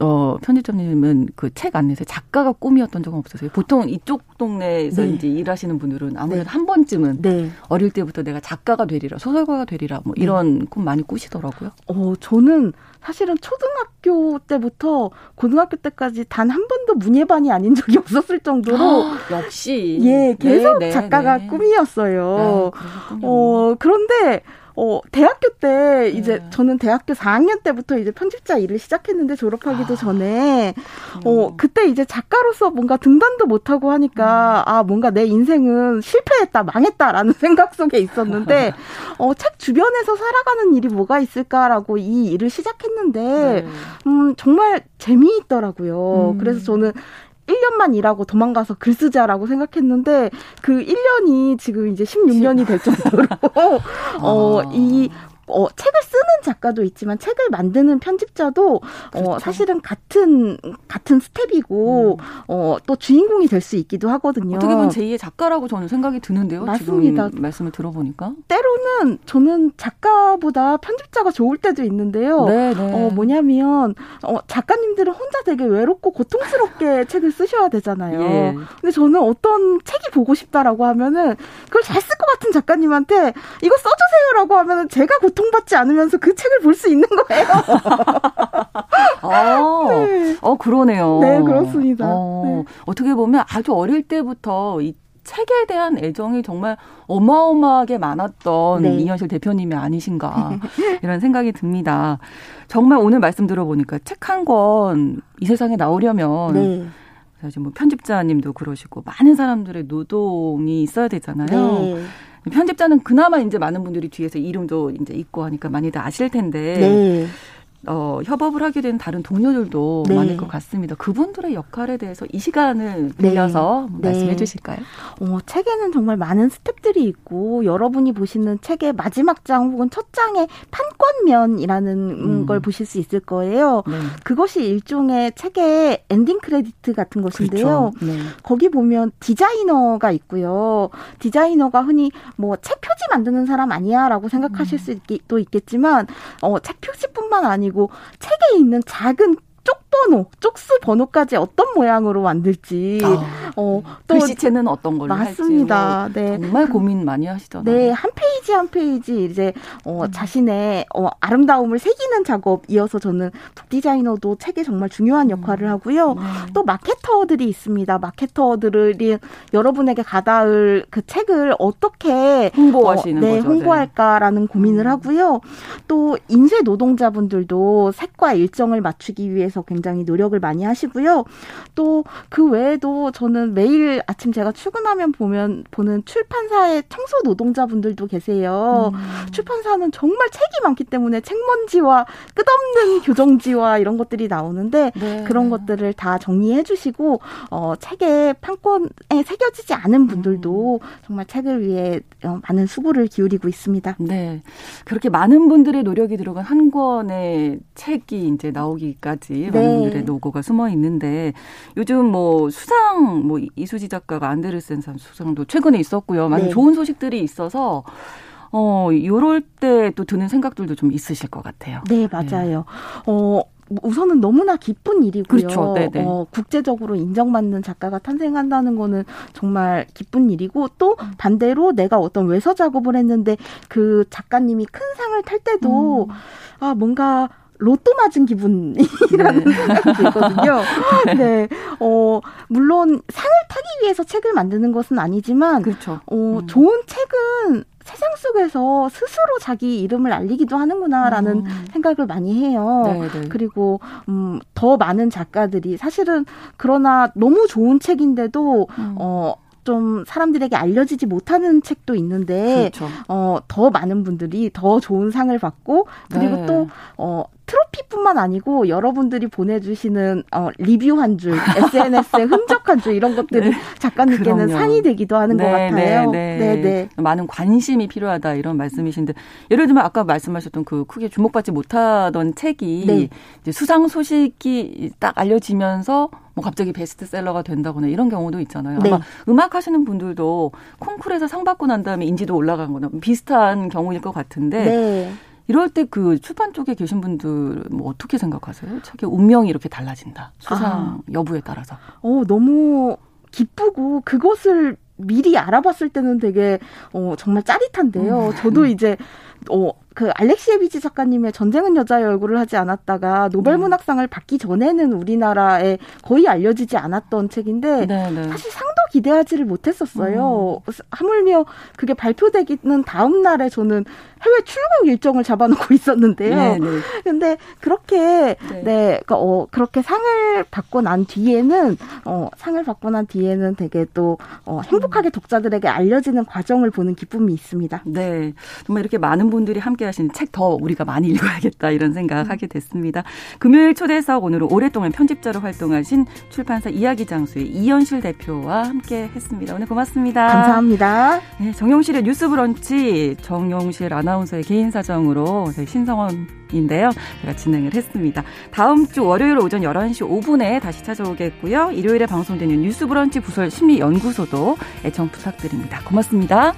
어, 편집장님은 그 책 안내서 작가가 꿈이었던 적은 없으세요? 보통 이쪽 동네에서 네. 이제 일하시는 분들은 아무래도 네. 한 번쯤은 네. 어릴 때부터 내가 작가가 되리라, 소설가가 되리라, 뭐 이런 네. 꿈 많이 꾸시더라고요. 어, 저는 사실은 초등학교 때부터 고등학교 때까지 단 한 번도 문예반이 아닌 적이 없었을 정도로 아, 역시 예 계속 네, 네, 작가가 꿈이었어요. 아, 어 그런데 어, 대학교 때 이제 네. 저는 대학교 4학년 때부터 이제 편집자 일을 시작했는데 졸업하기도 아. 전에 어, 음. 그때 이제 작가로서 뭔가 등단도 못 하고 하니까 음. 아, 뭔가 내 인생은 실패했다, 망했다라는 생각 속에 있었는데 어, 책 주변에서 살아가는 일이 뭐가 있을까라고 이 일을 시작했는데 네. 음, 정말 재미있더라고요. 음. 그래서 저는 1년만 일하고 도망가서 글 쓰자라고 생각했는데 그 1년이 지금 이제 16년이 될 정도로 어, 이 어, 책을 쓰는 작가도 있지만 책을 만드는 편집자도 어, 그렇죠. 어, 사실은 같은 같은 스텝이고 음. 어, 또 주인공이 될 수 있기도 하거든요. 어떻게 보면 제2의 작가라고 저는 생각이 드는데요. 맞습니다. 말씀을 들어보니까 때로는 저는 작가보다 편집자가 좋을 때도 있는데요. 네, 네. 어, 뭐냐면 어, 작가님들은 혼자 되게 외롭고 고통스럽게 책을 쓰셔야 되잖아요. 예. 근데 저는 어떤 책이 보고 싶다라고 하면은 그걸 잘 쓸 것 같은 작가님한테 이거 써주세요. 해주세요라고 하면 제가 고 통받지 않으면서 그 책을 볼 수 있는 거예요. 아, 네. 어, 그러네요. 네, 그렇습니다. 어, 네. 어떻게 보면 아주 어릴 때부터 이 책에 대한 애정이 정말 어마어마하게 많았던 네. 이현실 대표님이 아니신가 이런 생각이 듭니다. 정말 오늘 말씀 들어보니까 책 한 권 이 세상에 나오려면 네. 사실 뭐 편집자님도 그러시고 많은 사람들의 노동이 있어야 되잖아요. 네. 편집자는 그나마 이제 많은 분들이 뒤에서 이름도 이제 있고 하니까 많이들 아실 텐데 네. 어, 협업을 하게 된 다른 동료들도 네. 많을 것 같습니다. 그분들의 역할에 대해서 이 시간을 빌려서 네. 말씀해 네. 주실까요? 어, 책에는 정말 많은 스텝들이 있고 여러분이 보시는 책의 마지막 장 혹은 첫 장의 판권면이라는 음. 걸 보실 수 있을 거예요. 네. 그것이 일종의 책의 엔딩 크레디트 같은 것인데요. 그렇죠. 네. 거기 보면 디자이너가 있고요. 디자이너가 흔히 뭐 책 표지 만드는 사람 아니야라고 생각하실 음. 수도 있겠지만 어, 책 표지뿐만 아니고 그리고 책에 있는 작은 쪽번호, 쪽수 번호까지 어떤 모양으로 만들지. 아, 어, 또 글씨체는 어떤 걸로 맞습니다. 할지. 뭐 네. 정말 고민 많이 하시잖아요. 네, 한 페이지 한 페이지 이제 어, 음. 자신의 어, 아름다움을 새기는 작업 이어서 저는 북 디자이너도 책에 정말 중요한 역할을 음. 하고요. 네. 또 마케터들이 있습니다. 마케터들이 여러분에게 가닿을 그 책을 어떻게 홍보하시는 어, 네, 거죠. 홍보할까라는 네. 고민을 하고요. 또 인쇄 노동자분들도 색과 일정을 맞추기 위해서 굉장히 노력을 많이 하시고요. 또 그 외에도 저는 매일 아침 제가 출근하면 보면 보는 출판사의 청소 노동자분들도 계세요. 음. 출판사는 정말 책이 많기 때문에 책먼지와 끝없는 교정지와 이런 것들이 나오는데 네. 그런 것들을 다 정리해 주시고 어 책의 판권에 새겨지지 않은 분들도 음. 정말 책을 위해 어, 많은 수고를 기울이고 있습니다. 네. 그렇게 많은 분들의 노력이 들어간 한 권의 책이 이제 나오기까지 네. 분들의 노고가 숨어 있는데 요즘 뭐 수상 뭐 이수지 작가가 안데르센상 수상도 최근에 있었고요. 많은 네. 좋은 소식들이 있어서 어, 요럴 때 또 드는 생각들도 좀 있으실 것 같아요. 네, 맞아요. 네. 어, 우선은 너무나 기쁜 일이고요. 그렇죠. 어, 국제적으로 인정받는 작가가 탄생한다는 거는 정말 기쁜 일이고 또 음. 반대로 내가 어떤 외서 작업을 했는데 그 작가님이 큰 상을 탈 때도 음. 아 뭔가 로또 맞은 기분이라는 네. 생각이 들거든요. 네. 네. 어, 물론 상을 타기 위해서 책을 만드는 것은 아니지만 그렇죠. 어, 음. 좋은 책은 세상 속에서 스스로 자기 이름을 알리기도 하는구나라는 음. 생각을 많이 해요. 네네. 네. 그리고 음, 더 많은 작가들이 사실은 그러나 너무 좋은 책인데도 음. 어, 좀 사람들에게 알려지지 못하는 책도 있는데 그렇죠. 어, 더 많은 분들이 더 좋은 상을 받고 그리고 네. 또 어, 트로피뿐만 아니고 여러분들이 보내주시는 어, 리뷰 한 줄, SNS에 흔적 한 줄 이런 것들이 네. 작가님께는 그럼요. 상이 되기도 하는 네, 것 같아요. 네, 네, 네. 많은 관심이 필요하다 이런 말씀이신데 예를 들면 아까 말씀하셨던 그 크게 주목받지 못하던 책이 네. 이제 수상 소식이 딱 알려지면서 뭐 갑자기 베스트셀러가 된다거나 이런 경우도 있잖아요. 아마 네. 음악 하시는 분들도 콩쿨에서 상 받고 난 다음에 인지도 올라간 거나 비슷한 경우일 것 같은데. 네. 이럴 때 그 출판 쪽에 계신 분들 뭐 어떻게 생각하세요? 책의 운명이 이렇게 달라진다. 수상 아. 여부에 따라서. 어, 너무 기쁘고 그것을 미리 알아봤을 때는 되게 어 정말 짜릿한데요. 음. 저도 이제 어, 그 알렉시에비치 작가님의 전쟁은 여자의 얼굴을 하지 않았다가 노벨 음. 문학상을 받기 전에는 우리나라에 거의 알려지지 않았던 책인데 네네. 네. 사실 상도 기대하지를 못했었어요. 음. 하물며 그게 발표되기는 다음 날에 저는 해외 출국 일정을 잡아놓고 있었는데요. 네네. 네. 근데 그렇게 네, 네 그러니까 어, 그렇게 상을 받고 난 뒤에는 어, 상을 받고 난 뒤에는 되게 또 어, 행복하게 독자들에게 알려지는 과정을 보는 기쁨이 있습니다. 네, 정말 이렇게 많은 분들이 함께 하신 책더 우리가 많이 읽어야겠다 이런 생각하게 됐습니다. 금요일 초대석 오늘은 오랫동안 편집자로 활동하신 출판사 이야기 장수의 이현실 대표와 함께 했습니다. 오늘 고맙습니다. 감사합니다. 네, 정용실의 뉴스 브런치 정용실 아나운서의 개인 사정으로 신성원인데요. 제가 진행을 했습니다. 다음 주 월요일 오전 11시 5분에 다시 찾아오겠고요. 일요일에 방송되는 뉴스 브런치 부설 심리연구소도 애청 부탁드립니다. 고맙습니다.